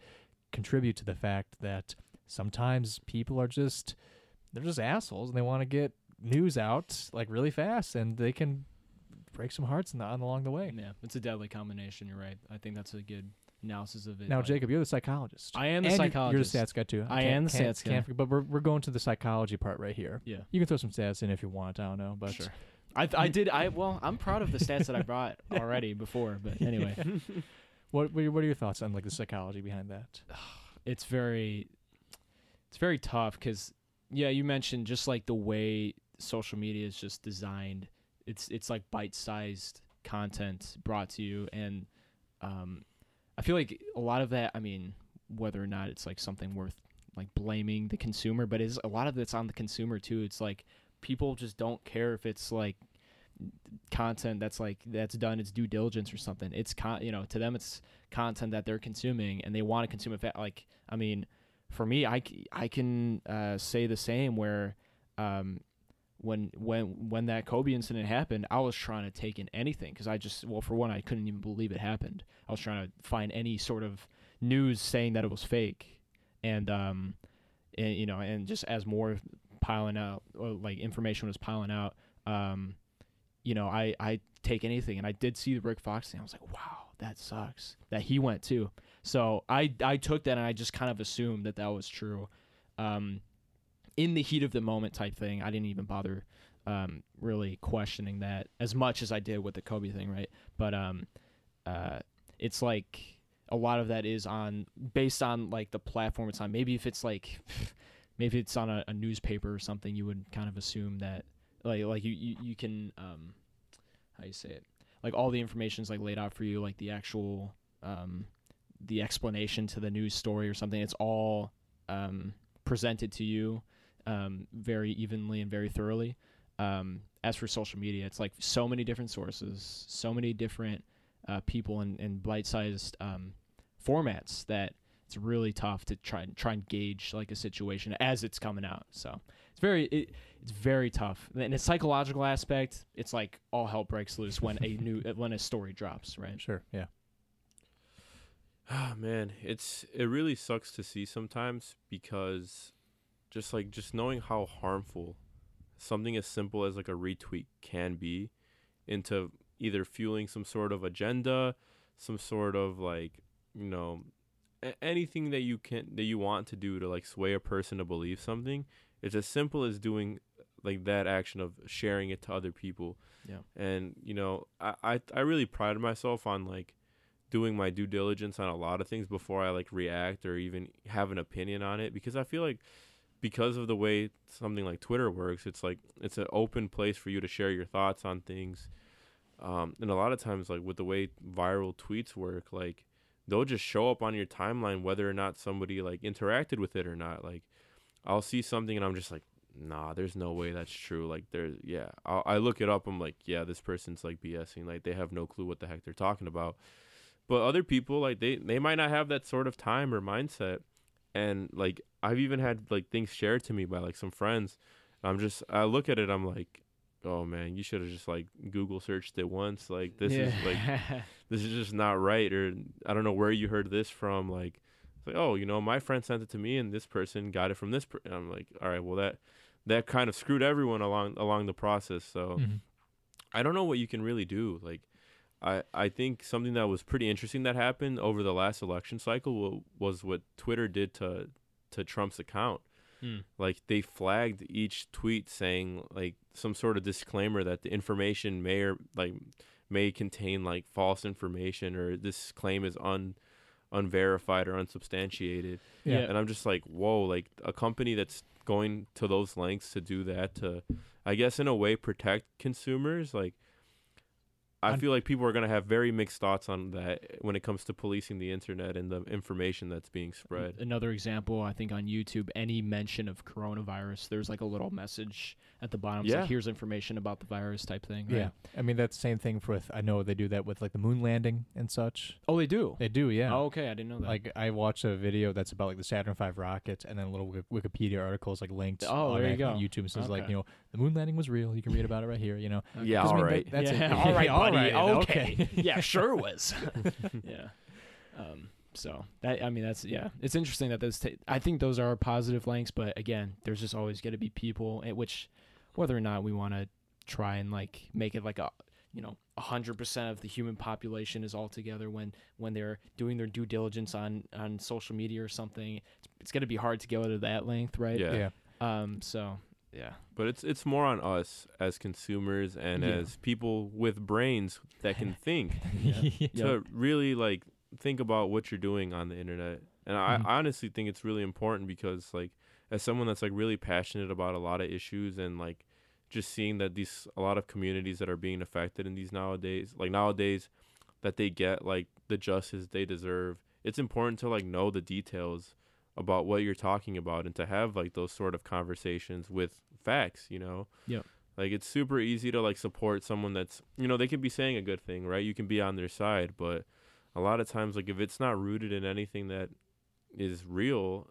contribute to the fact that sometimes people are just they're just assholes and they want to get news out like really fast, and they can break some hearts the, uh, on along the way. Yeah, it's a deadly combination. You're right. I think that's a good analysis of it. Now, like- Jacob, you're the psychologist. I am the And psychologist. You're the stats guy too. I can't- am the stats guy. forget- but we're we're going to the psychology part right here. Yeah, You can throw some stats in if you want. I don't know, but sure. I I did. I well, I'm proud of the stats that I brought [LAUGHS] already before. But anyway, [LAUGHS] what what what are your thoughts on like the psychology behind that? [SIGHS] it's very it's very tough because yeah you mentioned just like the way social media is just designed it's it's like bite-sized content brought to you. And um i feel like a lot of that i mean whether or not it's like something worth like blaming the consumer but is a lot of it's on the consumer too. It's like people just don't care if it's like content that's like that's done its due diligence or something. It's con you know to them it's content that they're consuming and they want to consume it like i mean for me i i can uh, say the same where um, when when when that kobe incident happened i was trying to take in anything because i just well for one i couldn't even believe it happened. I was trying to find any sort of news saying that it was fake. And um and you know and just as more piling out or like information was piling out um you know i i take anything. And i did see the rick fox thing. I was like wow that sucks. That he went too. So i i took that and i just kind of assumed that that was true. Um in the heat of the moment type thing i didn't even bother um really questioning that as much as i did with the kobe thing right? But um uh it's like a lot of that is on based on like the platform it's on. Maybe if it's like [SIGHS] maybe it's on a, a newspaper or something you would kind of assume that like like you, you you can um how you say it? Like all the information's like laid out for you like the actual um the explanation to the news story or something it's all um presented to you um very evenly and very thoroughly um as for social media it's like so many different sources so many different uh, people in, in bite-sized um, formats that it's really tough to try and try and gauge like a situation as it's coming out. So it's very it, it's very tough. In a psychological aspect, it's like all hell breaks loose when a new [LAUGHS] when a story drops, right? Sure, yeah. Ah man, it's it really sucks to see sometimes because just like just knowing how harmful something as simple as like a retweet can be into either fueling some sort of agenda, some sort of like, you know, a- anything that you can that you want to do to like sway a person to believe something. It's as simple as doing like that action of sharing it to other people. Yeah. And you know, I I, I really pride myself on like doing my due diligence on a lot of things before I like react or even have an opinion on it because I feel like because of the way something like Twitter works, it's like it's an open place for you to share your thoughts on things. Um, and a lot of times, like with the way viral tweets work, like they'll just show up on your timeline whether or not somebody like interacted with it or not. Like I'll see something and I'm just like, nah, there's no way that's true. Like there's yeah, I'll, I look it up. I'm like, yeah, this person's like BSing. Like they have no clue what the heck they're talking about. But other people like they they might not have that sort of time or mindset. And like I've even had like things shared to me by like some friends. I'm just I look at it. I'm like, oh man, you should have just like Google searched it once. Like this is like [LAUGHS] this is just not right or i don't know where you heard this from like it's like oh you know my friend sent it to me and this person got it from this per-. and i'm like all right well that that kind of screwed everyone along along the process so Mhm. i don't know what you can really do like i i think something that was pretty interesting that happened over the last election cycle wa- was what twitter did to to trump's account Hmm. like they flagged each tweet saying like some sort of disclaimer that the information may or like may contain like false information or this claim is un unverified or unsubstantiated Yeah. and i'm just like whoa like a company that's going to those lengths to do that to i guess in a way protect consumers like I feel like people are going to have very mixed thoughts on that when it comes to policing the internet and the information that's being spread. Another example, I think on YouTube, any mention of coronavirus, there's like a little message at the bottom. It's Yeah. like, here's information about the virus type thing. right? Yeah, I mean that's the same thing with. I know they do that with like the moon landing and such. Oh, they do. They do, yeah. Oh, okay. I didn't know that. Like I watched a video that's about like the Saturn V rocket, and then a little Wik- Wikipedia articles like linked. Oh, there you automatically on go. YouTube says like you know the moon landing was real. You can read about it right here. You know. Okay. Yeah, 'Cause, I all mean, that- that's yeah, it. [LAUGHS] all right, All buddy. right, okay. [LAUGHS] yeah, sure was. [LAUGHS] [LAUGHS] yeah. Um, so that I mean that's yeah, it's interesting that those. ta I think those are positive links, but again, there's just always going to be people at which, whether or not we want to try and like make it like a you know a hundred percent of the human population is all together when when they're doing their due diligence on on social media or something. It's, it's going to be hard to go to that length, right? Yeah. Yeah. Um. So yeah. But it's it's more on us as consumers and Yeah. as people with brains that can [LAUGHS] think [LAUGHS] Yeah. to really like think about what you're doing on the internet. And I, Mhm. I honestly think it's really important because like as someone that's like really passionate about a lot of issues and like just seeing that these a lot of communities that are being affected in these nowadays like nowadays that they get like the justice they deserve. It's important to like know the details about what you're talking about and to have like those sort of conversations with facts, you know. Yep. Like it's super easy to like support someone that's, you know, they could be saying a good thing, right? You can be on their side, but a lot of times like if it's not rooted in anything that is real,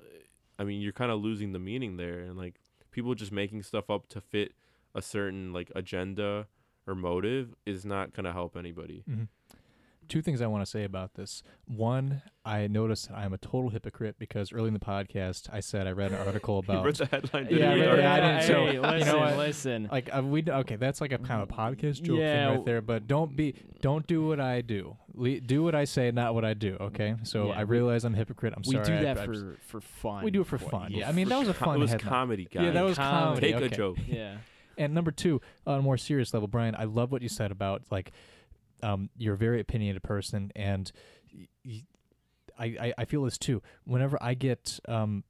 I mean, you're kind of losing the meaning there and like people just making stuff up to fit a certain like agenda or motive is not going to help anybody. hmm Two things I want to say about this. One, I noticed I'm a total hypocrite because early in the podcast I said I read an article [LAUGHS] You about read the headline. Yeah, didn't I you? read- yeah, I didn't- so, Hey, you know listen, what? listen. like uh, we okay that's like a kind of a podcast joke Yeah. thing right there but don't be don't do what i do Le- do what i say not what i do okay so Yeah, i realize i'm a hypocrite i'm we sorry We do I- that I- for for fun. we do it for boy. fun Yeah. yeah i mean that was a fun It was headline. comedy, guys. yeah that was Comedy. comedy Take okay. a joke. Yeah. and number two on a more serious level bryan i love what you said about like um you're a very opinionated person and y- y- I, I feel this too. Whenever i get um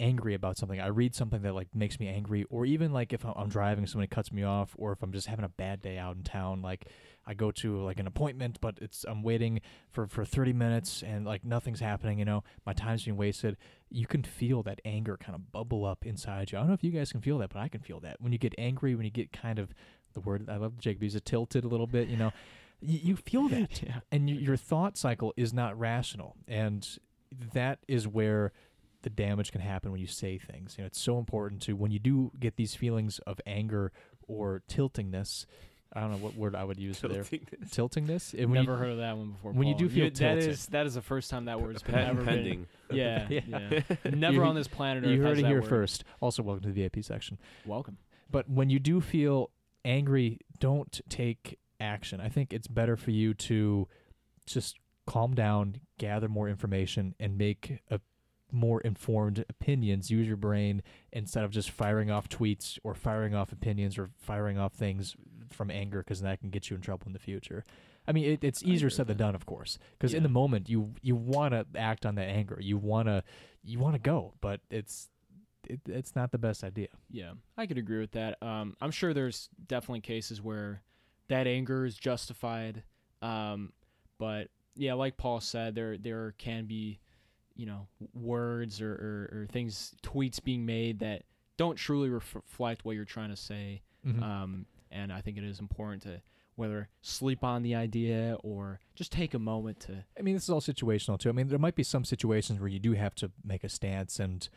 angry about something i read something that like makes me angry or even like if i'm driving somebody cuts me off or if i'm just having a bad day out in town like i go to like an appointment but it's i'm waiting for for 30 minutes and like nothing's happening you know my time's being wasted you can feel that anger kind of bubble up inside you. I don't know if you guys can feel that but i can feel that. When you get angry when you get kind of the word i love jake it tilted a little bit you know you, you feel that [LAUGHS] yeah. and y- your thought cycle is not rational and that is where the damage can happen when you say things you know it's so important to when you do get these feelings of anger or tiltingness i don't know what word i would use there Tilting this. tiltingness and when Never you, heard of that one before. when you do feel that tilted. is that is the first time that word's been ever pending. been. [LAUGHS] Yeah, Yeah. [LAUGHS] yeah. Never You- on this planet Earth. you heard has it here word. first also welcome to the vip section Welcome. but when you do feel angry don't take action i think it's better for you to just calm down gather more information and make a more informed opinions. Use your brain instead of just firing off tweets or firing off opinions or firing off things from anger because that can get you in trouble in the future. I mean, it, it's easier said than done, of course, because in the moment you you want to act on that anger. You want to you want to go, but it's it, it's not the best idea. Yeah, I could agree with that. Um, I'm sure there's definitely cases where that anger is justified. Um, but yeah, like Paul said, there there can be, you know, words or, or, or things, tweets being made that don't truly reflect what you're trying to say. Mhm. Um, and I think it is important to whether sleep on the idea or just take a moment to. I mean, this is all situational too. I mean, there might be some situations where you do have to make a stance, and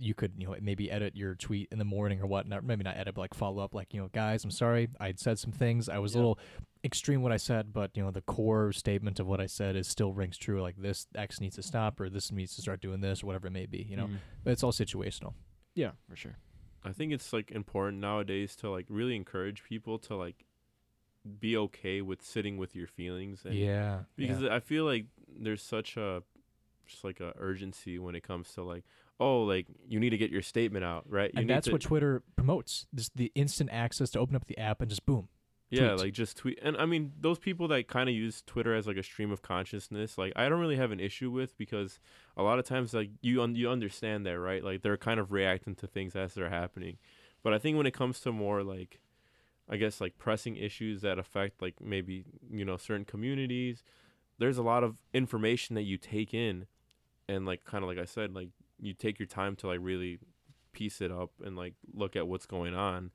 you could, you know, maybe edit your tweet in the morning or whatnot. Maybe not edit, but like follow up, like, you know, guys, I'm sorry, I said some things. I was a little extreme what I said, but you know, the core statement of what I said is still rings true. Like this X needs to stop, or this needs to start doing this, or whatever it may be. You know, Mm. but it's all situational. Yeah, for sure. I think it's like important nowadays to like really encourage people to like be okay with sitting with your feelings and yeah, because I feel like there's such a just like a urgency when it comes to like oh like you need to get your statement out right you and that's to, what Twitter promotes: just the instant access to open up the app and just boom. yeah tweet. like just tweet and I mean those people that kind of use Twitter as like a stream of consciousness like I don't really have an issue with because a lot of times like you un- you understand that right like they're kind of reacting to things as they're happening but I think when it comes to more like I guess like pressing issues that affect like maybe you know certain communities there's a lot of information that you take in and like kind of like I said like you take your time to like really piece it up and like look at what's going on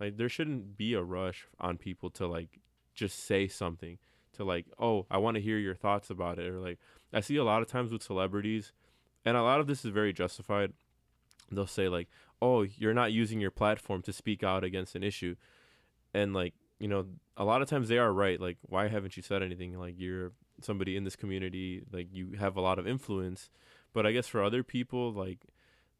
like there shouldn't be a rush on people to like just say something to like oh I want to hear your thoughts about it or like I see a lot of times with celebrities and a lot of this is very justified. They'll say like oh you're not using your platform to speak out against an issue and like you know a lot of times they are right like why haven't you said anything? Like you're somebody in this community like you have a lot of influence but i guess for other people like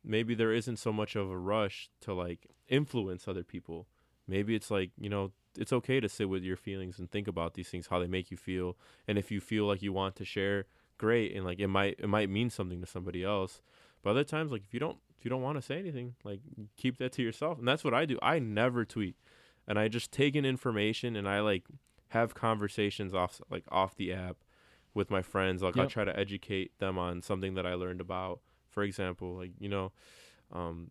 maybe there isn't so much of a rush to like influence other people. Maybe it's like you know it's okay to sit with your feelings and think about these things how they make you feel. And if you feel like you want to share great. And like it might it might mean something to somebody else. But other times like if you don't if you don't want to say anything like keep that to yourself. And that's what i do. I never tweet. And I just take in information and I like have conversations off like off the app with my friends. Like I'll try to educate them on something that I learned about. For example, like you know, um,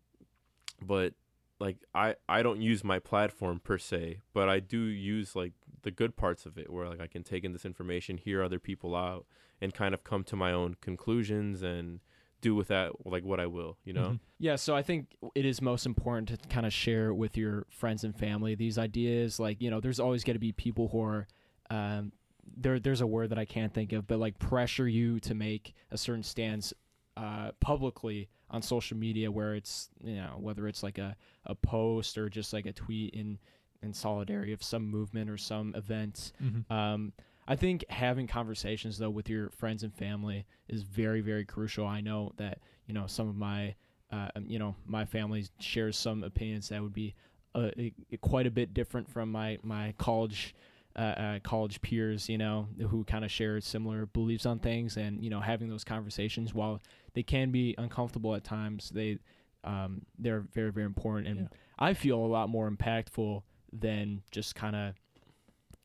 but like I I don't use my platform per se, but I do use like the good parts of it where like I can take in this information, hear other people out, and kind of come to my own conclusions and do with that like what I will. You know. Mhm. Yeah, so I think it is most important to kind of share with your friends and family these ideas. Like, you know, there's always going to be people who are, um, there. There's a word that I can't think of, but like pressure you to make a certain stance, uh, publicly on social media, where it's you know whether it's like a a post or just like a tweet in in solidarity of some movement or some event. Mhm. Um, I think having conversations though with your friends and family is very, very crucial. I know that you know some of my, uh, um, you know, my family shares some opinions that would be uh, quite a bit different from my my college. Uh, uh, college peers, you know, who kind of share similar beliefs on things, and you know, having those conversations, while they can be uncomfortable at times, they um, they're very, very important, and Yeah. I feel a lot more impactful than just kind of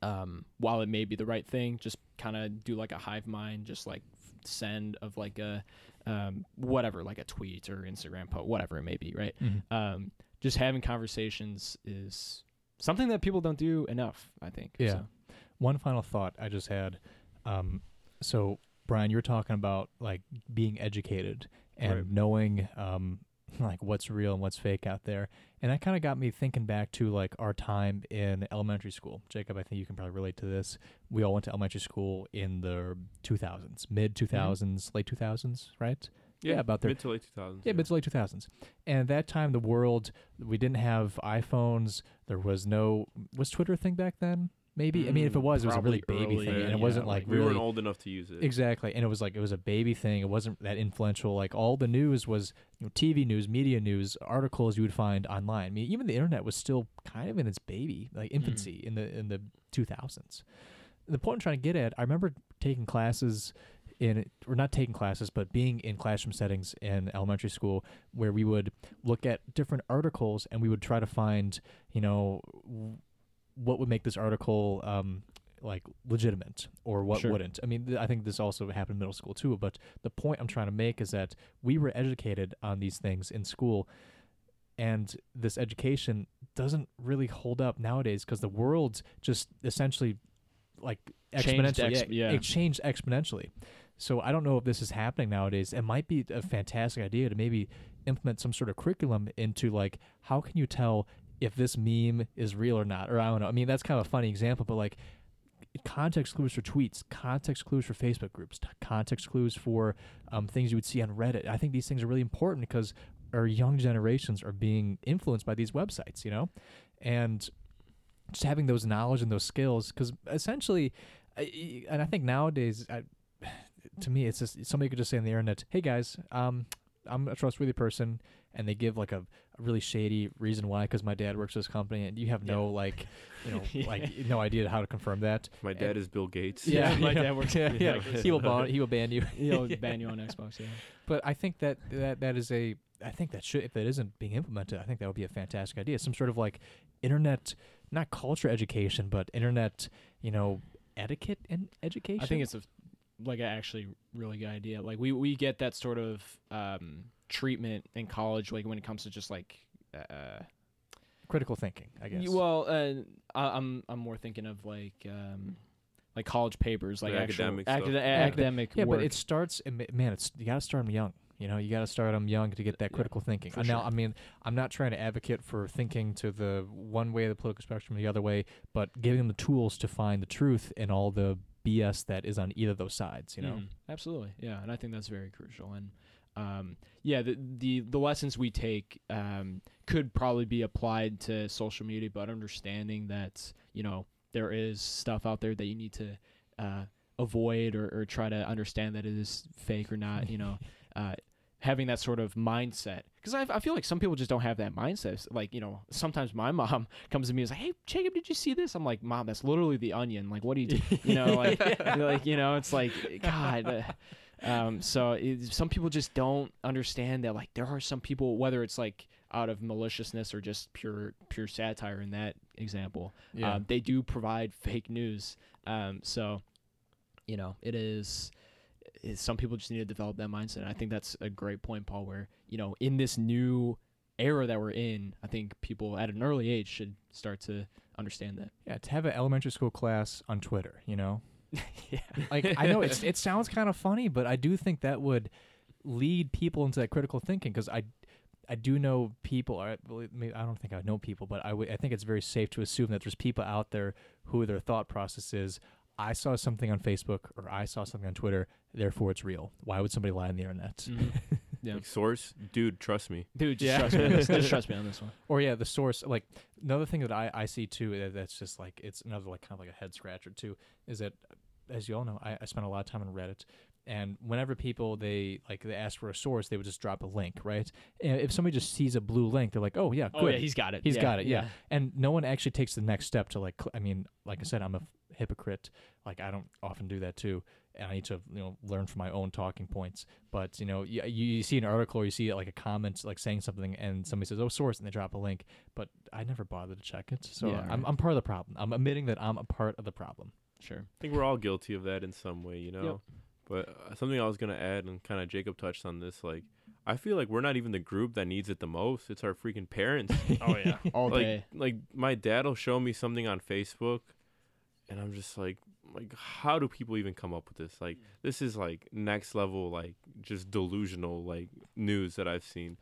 um, while it may be the right thing, just kind of do like a hive mind, just like send of like a um, whatever, like a tweet or Instagram post, whatever it may be, right? Mhm. Um, just having conversations is something that people don't do enough, I think. Yeah. So, One final thought I just had. Um, so Bryan, you're talking about like being educated and Right. knowing um, [LAUGHS] like what's real and what's fake out there, and that kind of got me thinking back to like our time in elementary school. Jacob, I think you can probably relate to this. We all went to elementary school in the 2000s, mid 2000s, late 2000s, right? Yeah, about there. mid to late 2000s. Yeah, mid to late 2000s. And at that time, the world, we didn't have iPhones. There was no, was Twitter a thing back then? Maybe. I mean, if it Mm, was, it was a really baby early, thing. And it yeah, wasn't like we really. weren't old enough to use it. Exactly. And it was like, it was a baby thing. It wasn't that influential. Like all the news was you know, TV news, media news, articles you would find online. I mean, even the internet was still kind of in its baby, like infancy in the in the 2000s. The point I'm trying to get at, I remember taking classes in we're not taking classes, but being in classroom settings in elementary school where we would look at different articles and we would try to find, you know, w- what would make this article um, like legitimate or what Sure. wouldn't. I mean, th- I think this also happened in middle school too. But the point I'm trying to make is that we were educated on these things in school, and this education doesn't really hold up nowadays because the world's just essentially like Changed exponentially. ex- yeah. it changed exponentially. So I don't know if this is happening nowadays. It might be a fantastic idea to maybe implement some sort of curriculum into like how can you tell if this meme is real or not? Or I don't know. I mean, that's kind of a funny example, but like context clues for tweets, context clues for Facebook groups, context clues for um, things you would see on Reddit. I think these things are really important because our young generations are being influenced by these websites, you know, and just having those knowledge and those skills because essentially, and I think nowadays, I, to me, it's just somebody could just say on the internet, "Hey guys, um, I'm a trustworthy person," and they give like a, a really shady reason why because my dad works for this company, and you have no like, you know, Yeah. [LAUGHS] like no idea how to confirm that. My dad is Bill Gates. Yeah, [LAUGHS] my dad works- [LAUGHS] Yeah, yeah. he will ban he will ban you. He'll ban you on Xbox. Yeah. But I think that that that is a I think that should if that isn't being implemented, I think that would be a fantastic idea. Some sort of like internet not culture education, but internet, you know, etiquette and education. I think it's a like a actually really good idea. Like we we get that sort of um, treatment in college, like when it comes to just like. Uh, critical thinking, I guess. well, uh, I, I'm I'm more thinking of like um, like college papers, like actual academic acad- stuff. academic yeah, work. but it starts man, it's you got to start them young. You know, you got to start them young to get that Yeah, critical thinking. for And now, sure. I mean, I'm not trying to advocate for thinking to the one way of the political spectrum or the other way, but giving them the tools to find the truth in all the BS that is on either of those sides. You know, Mhm. absolutely, yeah, and I think that's very crucial. And um, yeah, the, the the lessons we take um, could probably be applied to social media, but understanding that you know there is stuff out there that you need to uh, avoid or, or try to understand that it is fake or not. You know, [LAUGHS] uh, having that sort of mindset because I, I feel like some people just don't have that mindset. Like you know, sometimes my [LAUGHS] mom comes to me and is like, "Hey, Jacob, did you see this?" I'm like, "Mom, that's literally the onion. Like, what do you do?" [LAUGHS] You know, like [LAUGHS] like you know, it's like God. um, so it, some people just don't understand that. Like there are some people, whether it's like out of maliciousness or just pure pure satire in that example, yeah. um, they do provide fake news. Um, so you know, it is. Is some people just need to develop that mindset. And I think that's a great point, Paul. Where you know, in this new era that we're in, I think people at an early age should start to understand that. yeah, to have an elementary school class on Twitter, you know, [LAUGHS] yeah. like I know it's [LAUGHS] it sounds kind of funny, but I do think that would lead people into that critical thinking because I I do know people. I believe- maybe- I don't think I know people, but I I think it's very safe to assume that there's people out there who their thought process is. I saw something on Facebook or I saw something on Twitter, therefore it's real. Why would somebody lie on the internet? Mhm. [LAUGHS] Yeah. Like source, dude, trust me. Dude, just Yeah. trust me. On this. Just [LAUGHS] trust me on this one. Or yeah, the source. Like another thing that I, I see too that- that's just like it's another like kind of like a head scratcher too is that as you all know I, I spent a lot of time on Reddit and whenever people they like they ask for a source they would just drop a link right and if somebody just sees a blue link they're like oh yeah good Oh yeah, he's got it. He's Yeah, got it, yeah. and no one actually takes the next step to like cl- I mean like I said I'm a f- hypocrite like I don't often do that too and I need to you know learn from my own talking points but you know you, you see an article or you see like a comment like saying something and somebody says oh source and they drop a link but I never bother to check it so Yeah, I'm, right. I'm part of the problem I'm admitting that I'm a part of the problem Sure. I think we're all guilty of that in some way, you know. Yep. But uh, something I was gonna add, and kind of Jacob touched on this, like I feel like we're not even the group that needs it the most. It's our freaking parents. [LAUGHS] Oh yeah. [LAUGHS] All like, day. like my dad will show me something on Facebook, and I'm just like, like how do people even come up with this? Like this is like next level, like just delusional like news that I've seen,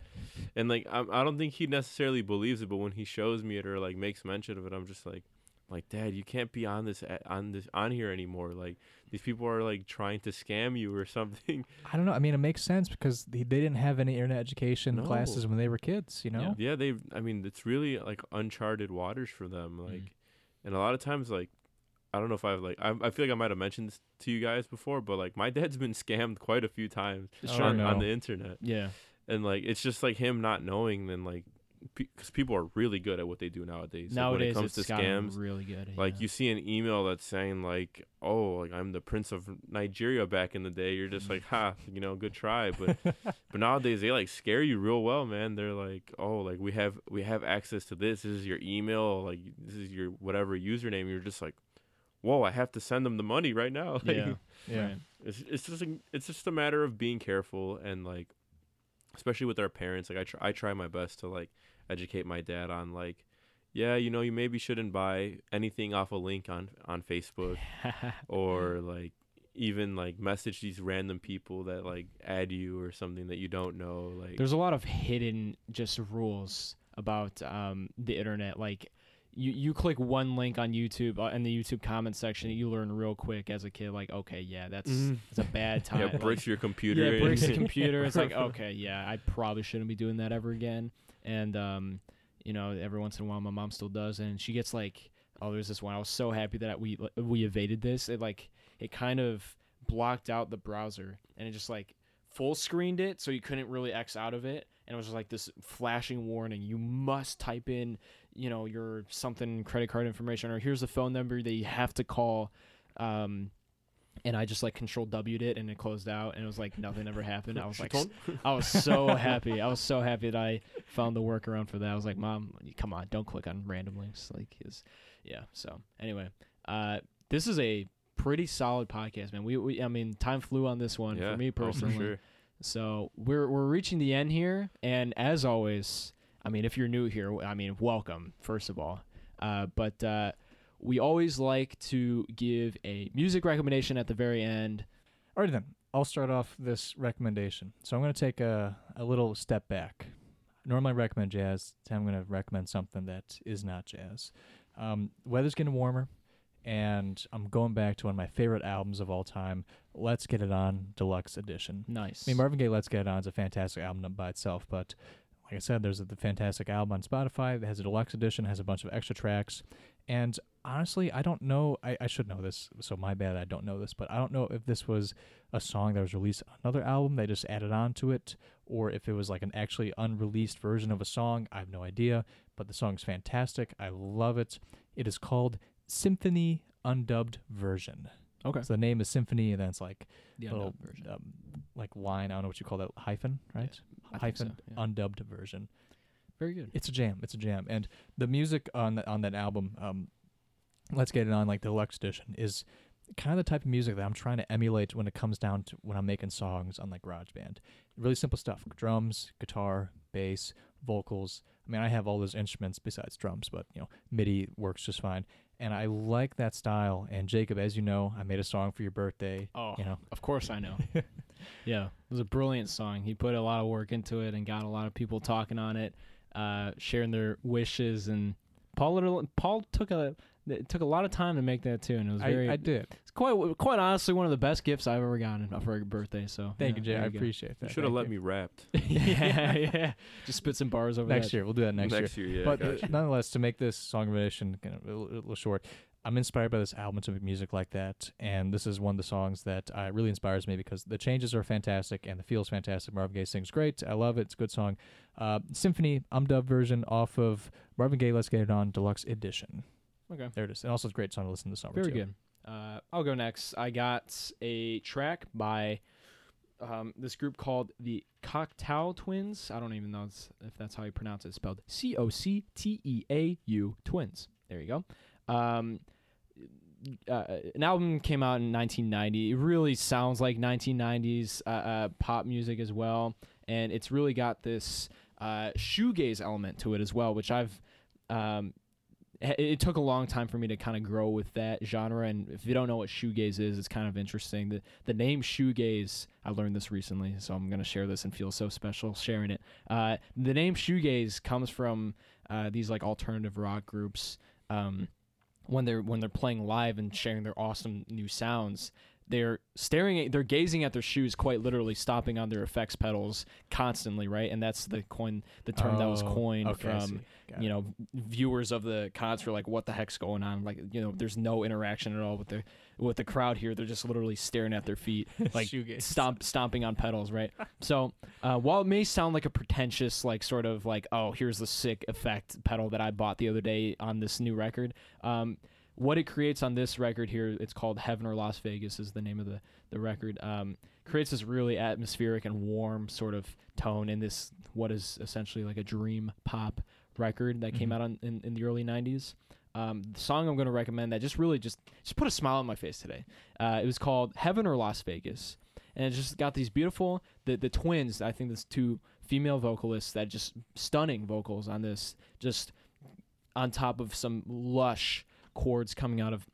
and like I, I don't think he necessarily believes it, but when he shows me it or like makes mention of it, I'm just like, like Dad, you can't be on this on this on here anymore. Like these people are like trying to scam you or [LAUGHS] something. I don't know I mean it makes sense because they, they didn't have any internet education No. classes when they were kids you know yeah, they. I mean, it's really like uncharted waters for them. Mm. Like, and a lot of times, like, I don't know if I've like, I, I feel like I might have mentioned this to you guys before, but like, my dad's been scammed quite a few times Just Oh, on, no. on the internet, Yeah. and like, it's just like him not knowing, then like, because people are really good at what they do nowadays. Nowadays, like when it comes it's to scams, really good. like yeah. you see an email that's saying like, "Oh, like I'm the prince of Nigeria back in the day." You're just like, "Ha, you know, good try." But [LAUGHS] but nowadays they like scare you real well, man. They're like, "Oh, like we have we have access to this. This is your email. Like this is your whatever username." You're just like, "Whoa, I have to send them the money right now." [LAUGHS] Like, yeah, Yeah. right. it's it's just a, it's just a matter of being careful and like especially with our parents like I try I try my best to like educate my dad on like yeah you know you maybe shouldn't buy anything off a link on on Facebook [LAUGHS] or like even like message these random people that like add you or something that you don't know like There's a lot of hidden just rules about um, the internet. Like you, you click one link on YouTube uh, in the YouTube comment section, you learn real quick as a kid. Like, okay, yeah, that's Mhm. that's a bad [LAUGHS] time. yeah Like, breaks your computer Yeah, it breaks the [LAUGHS] computer. It's like, [LAUGHS] okay, yeah, I probably shouldn't be doing that ever again. And um, you know, every once in a while, my mom still does, and she gets like, oh, there's this one. I was so happy that we we evaded this. It like it kind of blocked out the browser, and it just like full screened it, so you couldn't really X out of it. And it was just like this flashing warning: you must type in, you know, your something credit card information, or here's the phone number that you have to call. Um, and I just like control W'd it and it closed out and it was like nothing ever happened. I was like, I was so [LAUGHS] happy. I was so happy that I found the workaround for that. I was like, Mom, come on, don't click on random links. Like, his, yeah. So anyway, uh, this is a pretty solid podcast, man. We, we I mean, time flew on this one yeah for me oh, personally. sure. So we're we're reaching the end here, and as always, I mean, if you're new here, I mean, welcome first of all. Uh, but uh, we always like to give a music recommendation at the very end. Alrighty then, I'll start off this recommendation. So I'm going to take a, a little step back. Normally I recommend jazz. Today I'm going to recommend something that is not jazz. Um, weather's getting warmer, and I'm going back to one of my favorite albums of all time, Let's Get It On Deluxe Edition. Nice. I mean, Marvin Gaye Let's Get It On is a fantastic album by itself, but like I said, there's a the fantastic album on Spotify that has a deluxe edition, has a bunch of extra tracks. And honestly, I don't know. I, I should know this, so my bad. I don't know this, but I don't know if this was a song that was released on another album. They just added on to it, or if it was like an actually unreleased version of a song. I have no idea, but the song's fantastic. I love it. It is called Symphony Undubbed Version. okay. So the name is Symphony, and then it's like The little undubbed version. um, like line. I don't know what you call that hyphen, right? I think so, hyphen yeah. undubbed version. Very good. It's a jam. It's a jam, and the music on that on that album, um, let's get it on like the deluxe edition is kind of the type of music that I'm trying to emulate when it comes down to when I'm making songs on like GarageBand. Really simple stuff: drums, guitar, bass, vocals. I mean, I have all those instruments besides drums, but you know, MIDI works just fine. And I like that style. And Jacob, as you know, I made a song for your birthday. Oh, You know, of course I know. [LAUGHS] yeah, it was a brilliant song. He put a lot of work into it and got a lot of people talking on it, uh, sharing their wishes. And Paul, Paul took a it took a lot of time to make that too, and it was very. I, I did. It's quite quite honestly one of the best gifts I've ever gotten for a birthday. So Thank yeah, you, Jay. I go. appreciate you that. should have let you. me rapped [LAUGHS] [LAUGHS] yeah, yeah. Just spit some bars over there. next that. year. We'll do that next, year. next year yeah but uh, gotcha. nonetheless, to make this song recommendation kind of a little, a little short, I'm inspired by this album to make music like that, and this is one of the songs that uh, really inspires me because the changes are fantastic and the feel's fantastic. Marvin Gaye sings great. I love it. It's a good song. Uh, Symphony, Undubbed version off of Marvin Gaye. Let's get it on deluxe edition. Okay. There it is. And also, it's a great song to listen to summer. Very too. good. Uh, I'll go next. I got a track by um, this group called the Cocteau Twins. I don't even know if that's how you pronounce it. It's spelled C O C T E A U Twins. There you go. Um, uh, an album came out in 1990. It really sounds like 1990s uh, uh, pop music as well, and it's really got this uh, shoegaze element to it as well, which I've um, it took a long time for me to kind of grow with that genre. And if you don't know what shoegaze is, it's kind of interesting. The the name shoegaze, I learned this recently, so I'm gonna share this and feel so special sharing it. Uh, the name shoegaze comes from uh, these like alternative rock groups. Um, when they're when they're playing live and sharing their awesome new sounds, they're staring at they're gazing at their shoes quite literally stopping on their effects pedals constantly right? And that's the coin the term that was Oh, coined okay, from you know viewers of the concert like what the heck's going on? Like you know there's no interaction at all with the with the crowd here. They're just literally staring at their feet [LAUGHS] like stomp stomping on pedals right? So uh, while it may sound like a pretentious like sort of like oh here's the sick effect pedal that i bought the other day on this new record um, what it creates on this record here it's called heaven or las vegas is the name of the, the record um, creates this really atmospheric and warm sort of tone in this what is essentially like a dream pop record that came Mhm. out on, in, in the early 90s um, the song i'm going to recommend that just really just just put a smile on my face today uh, it was called heaven or las vegas and it just got these beautiful the, the twins i think there's two female vocalists that just stunning vocals on this just on top of some lush chords coming out of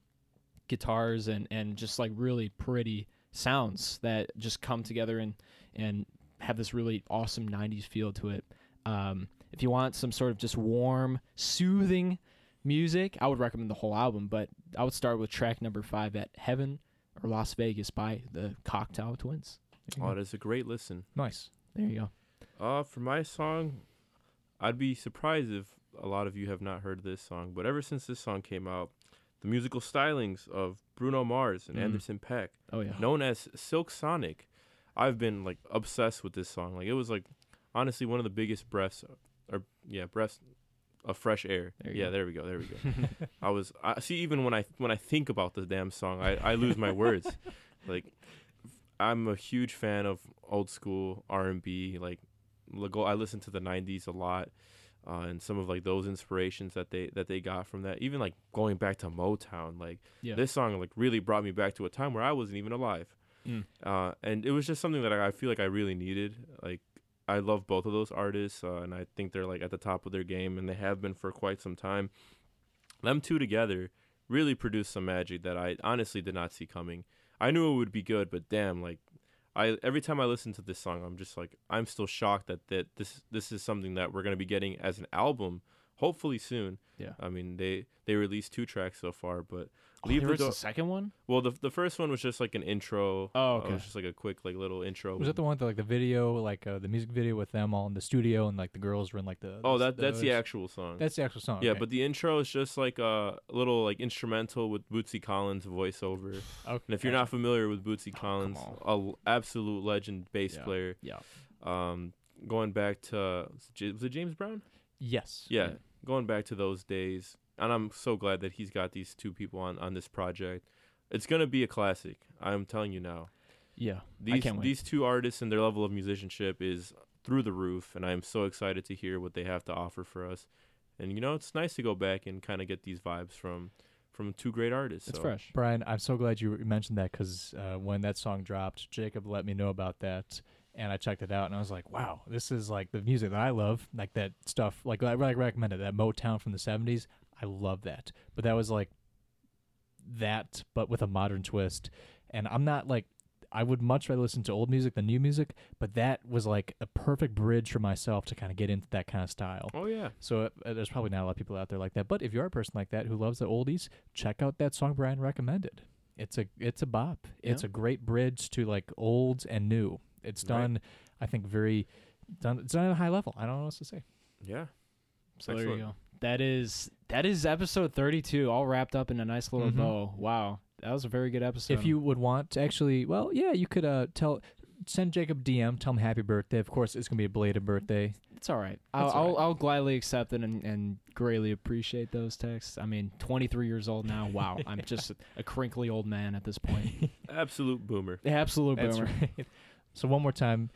guitars and and just like really pretty sounds that just come together and and have this really awesome 90s feel to it um, if you want some sort of just warm soothing music i would recommend the whole album but i would start with track number five at heaven or las vegas by the cocteau twins Oh, that's a great listen. nice. there you go Uh, for my song, I'd be surprised if a lot of you have not heard this song. But ever since this song came out, the musical stylings of Bruno Mars and Mm. Anderson .Paak, oh yeah known as Silk Sonic, I've been like obsessed with this song. Like it was like honestly one of the biggest breaths, or yeah, breaths of fresh air. There yeah, go. there we go, there we go. [LAUGHS] I was I see even when I when I think about the damn song, I I lose my words. [LAUGHS] Like I'm a huge fan of old school R&B. Like go I listen to the 90s a lot. Uh, and some of like those inspirations that they that they got from that even like going back to Motown like yeah this song like really brought me back to a time where I wasn't even alive Mm. uh, and it was just something that I, I feel like I really needed. Like I love both of those artists, uh, and I think they're like at the top of their game, and they have been for quite some time. Them two together really produced some magic that I honestly did not see coming. I knew it would be good, but damn, like I every time I listen to this song, I'm just like I'm still shocked that that this this is something that we're gonna be getting as an album, hopefully soon. Yeah. I mean they they released two tracks so far, but leave there the was door. the second one Well, the the first one was just like an intro. Oh, Uh, okay. it was just like a quick like little intro. Was that the one that like the video, like uh, the music video with them all in the studio, and like the girls were in like the? Oh, the- that that's the actual song. That's the actual song. yeah, okay. but the intro is just like a little like instrumental with Bootsy Collins voiceover. okay. And if you're not familiar with Bootsy Collins, on. a l- absolute legend bass Yeah. player. yeah Um, going back to was it James Brown? yes, Yeah, Yeah. going back to those days, and I'm so glad that he's got these two people on on this project. It's gonna be a classic. I'm telling you now. yeah These can't wait. these two artists and their level of musicianship is through the roof, and I'm so excited to hear what they have to offer for us. And you know, it's nice to go back and kind of get these vibes from from two great artists. it's so. fresh Bryan, I'm so glad you mentioned that because uh, when that song dropped, Jacob let me know about that, and I checked it out, and I was like, "Wow, this is like the music that I love, like that stuff. Like I like recommended that Motown from the '70s. I love that, but that was like that, but with a modern twist. And I'm not like I would much rather listen to old music than new music, but that was like a perfect bridge for myself to kind of get into that kind of style. Oh yeah, So uh, there's probably not a lot of people out there like that. But if you're a person like that who loves the oldies, check out that song Bryan recommended. It's a it's a bop. It's a great bridge to like old and new. It's Right. done, I think, very done. It's done at a high level. I don't know what else to say. yeah. So there you Excellent. go. That is that is episode 32, all wrapped up in a nice little Mhm. bow. Wow, that was a very good episode. if you would want to actually, well, yeah, you could uh tell. Send Jacob DM, tell him happy birthday. Of course, it's gonna be a belated birthday. it's all right. I'll, That's all I'll. I'll gladly accept it and, and greatly appreciate those texts. I mean, 23 years old now. Wow, [LAUGHS] I'm just a, a crinkly old man at this point. [LAUGHS] Absolute boomer. Absolute That's boomer. right. [LAUGHS] So one more time,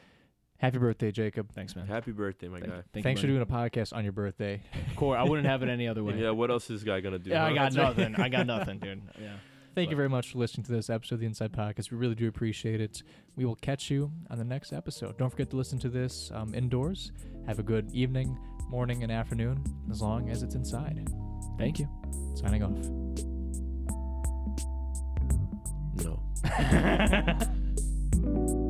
happy birthday, Jacob. Thanks, man. Happy birthday, my Thank- guy. thank Thanks you, for buddy. doing a podcast on your birthday. Core, I wouldn't have it any other [LAUGHS] way. Yeah, what else is this guy gonna do? Yeah, I huh? got That's right. nothing. I got nothing, [LAUGHS] dude. Yeah. Thank you very much for listening to this episode of the Inside Podcast. We really do appreciate it. We will catch you on the next episode. Don't forget to listen to this um, indoors. Have a good evening, morning, and afternoon, as long as it's inside. Thank you. Signing off. No. [LAUGHS]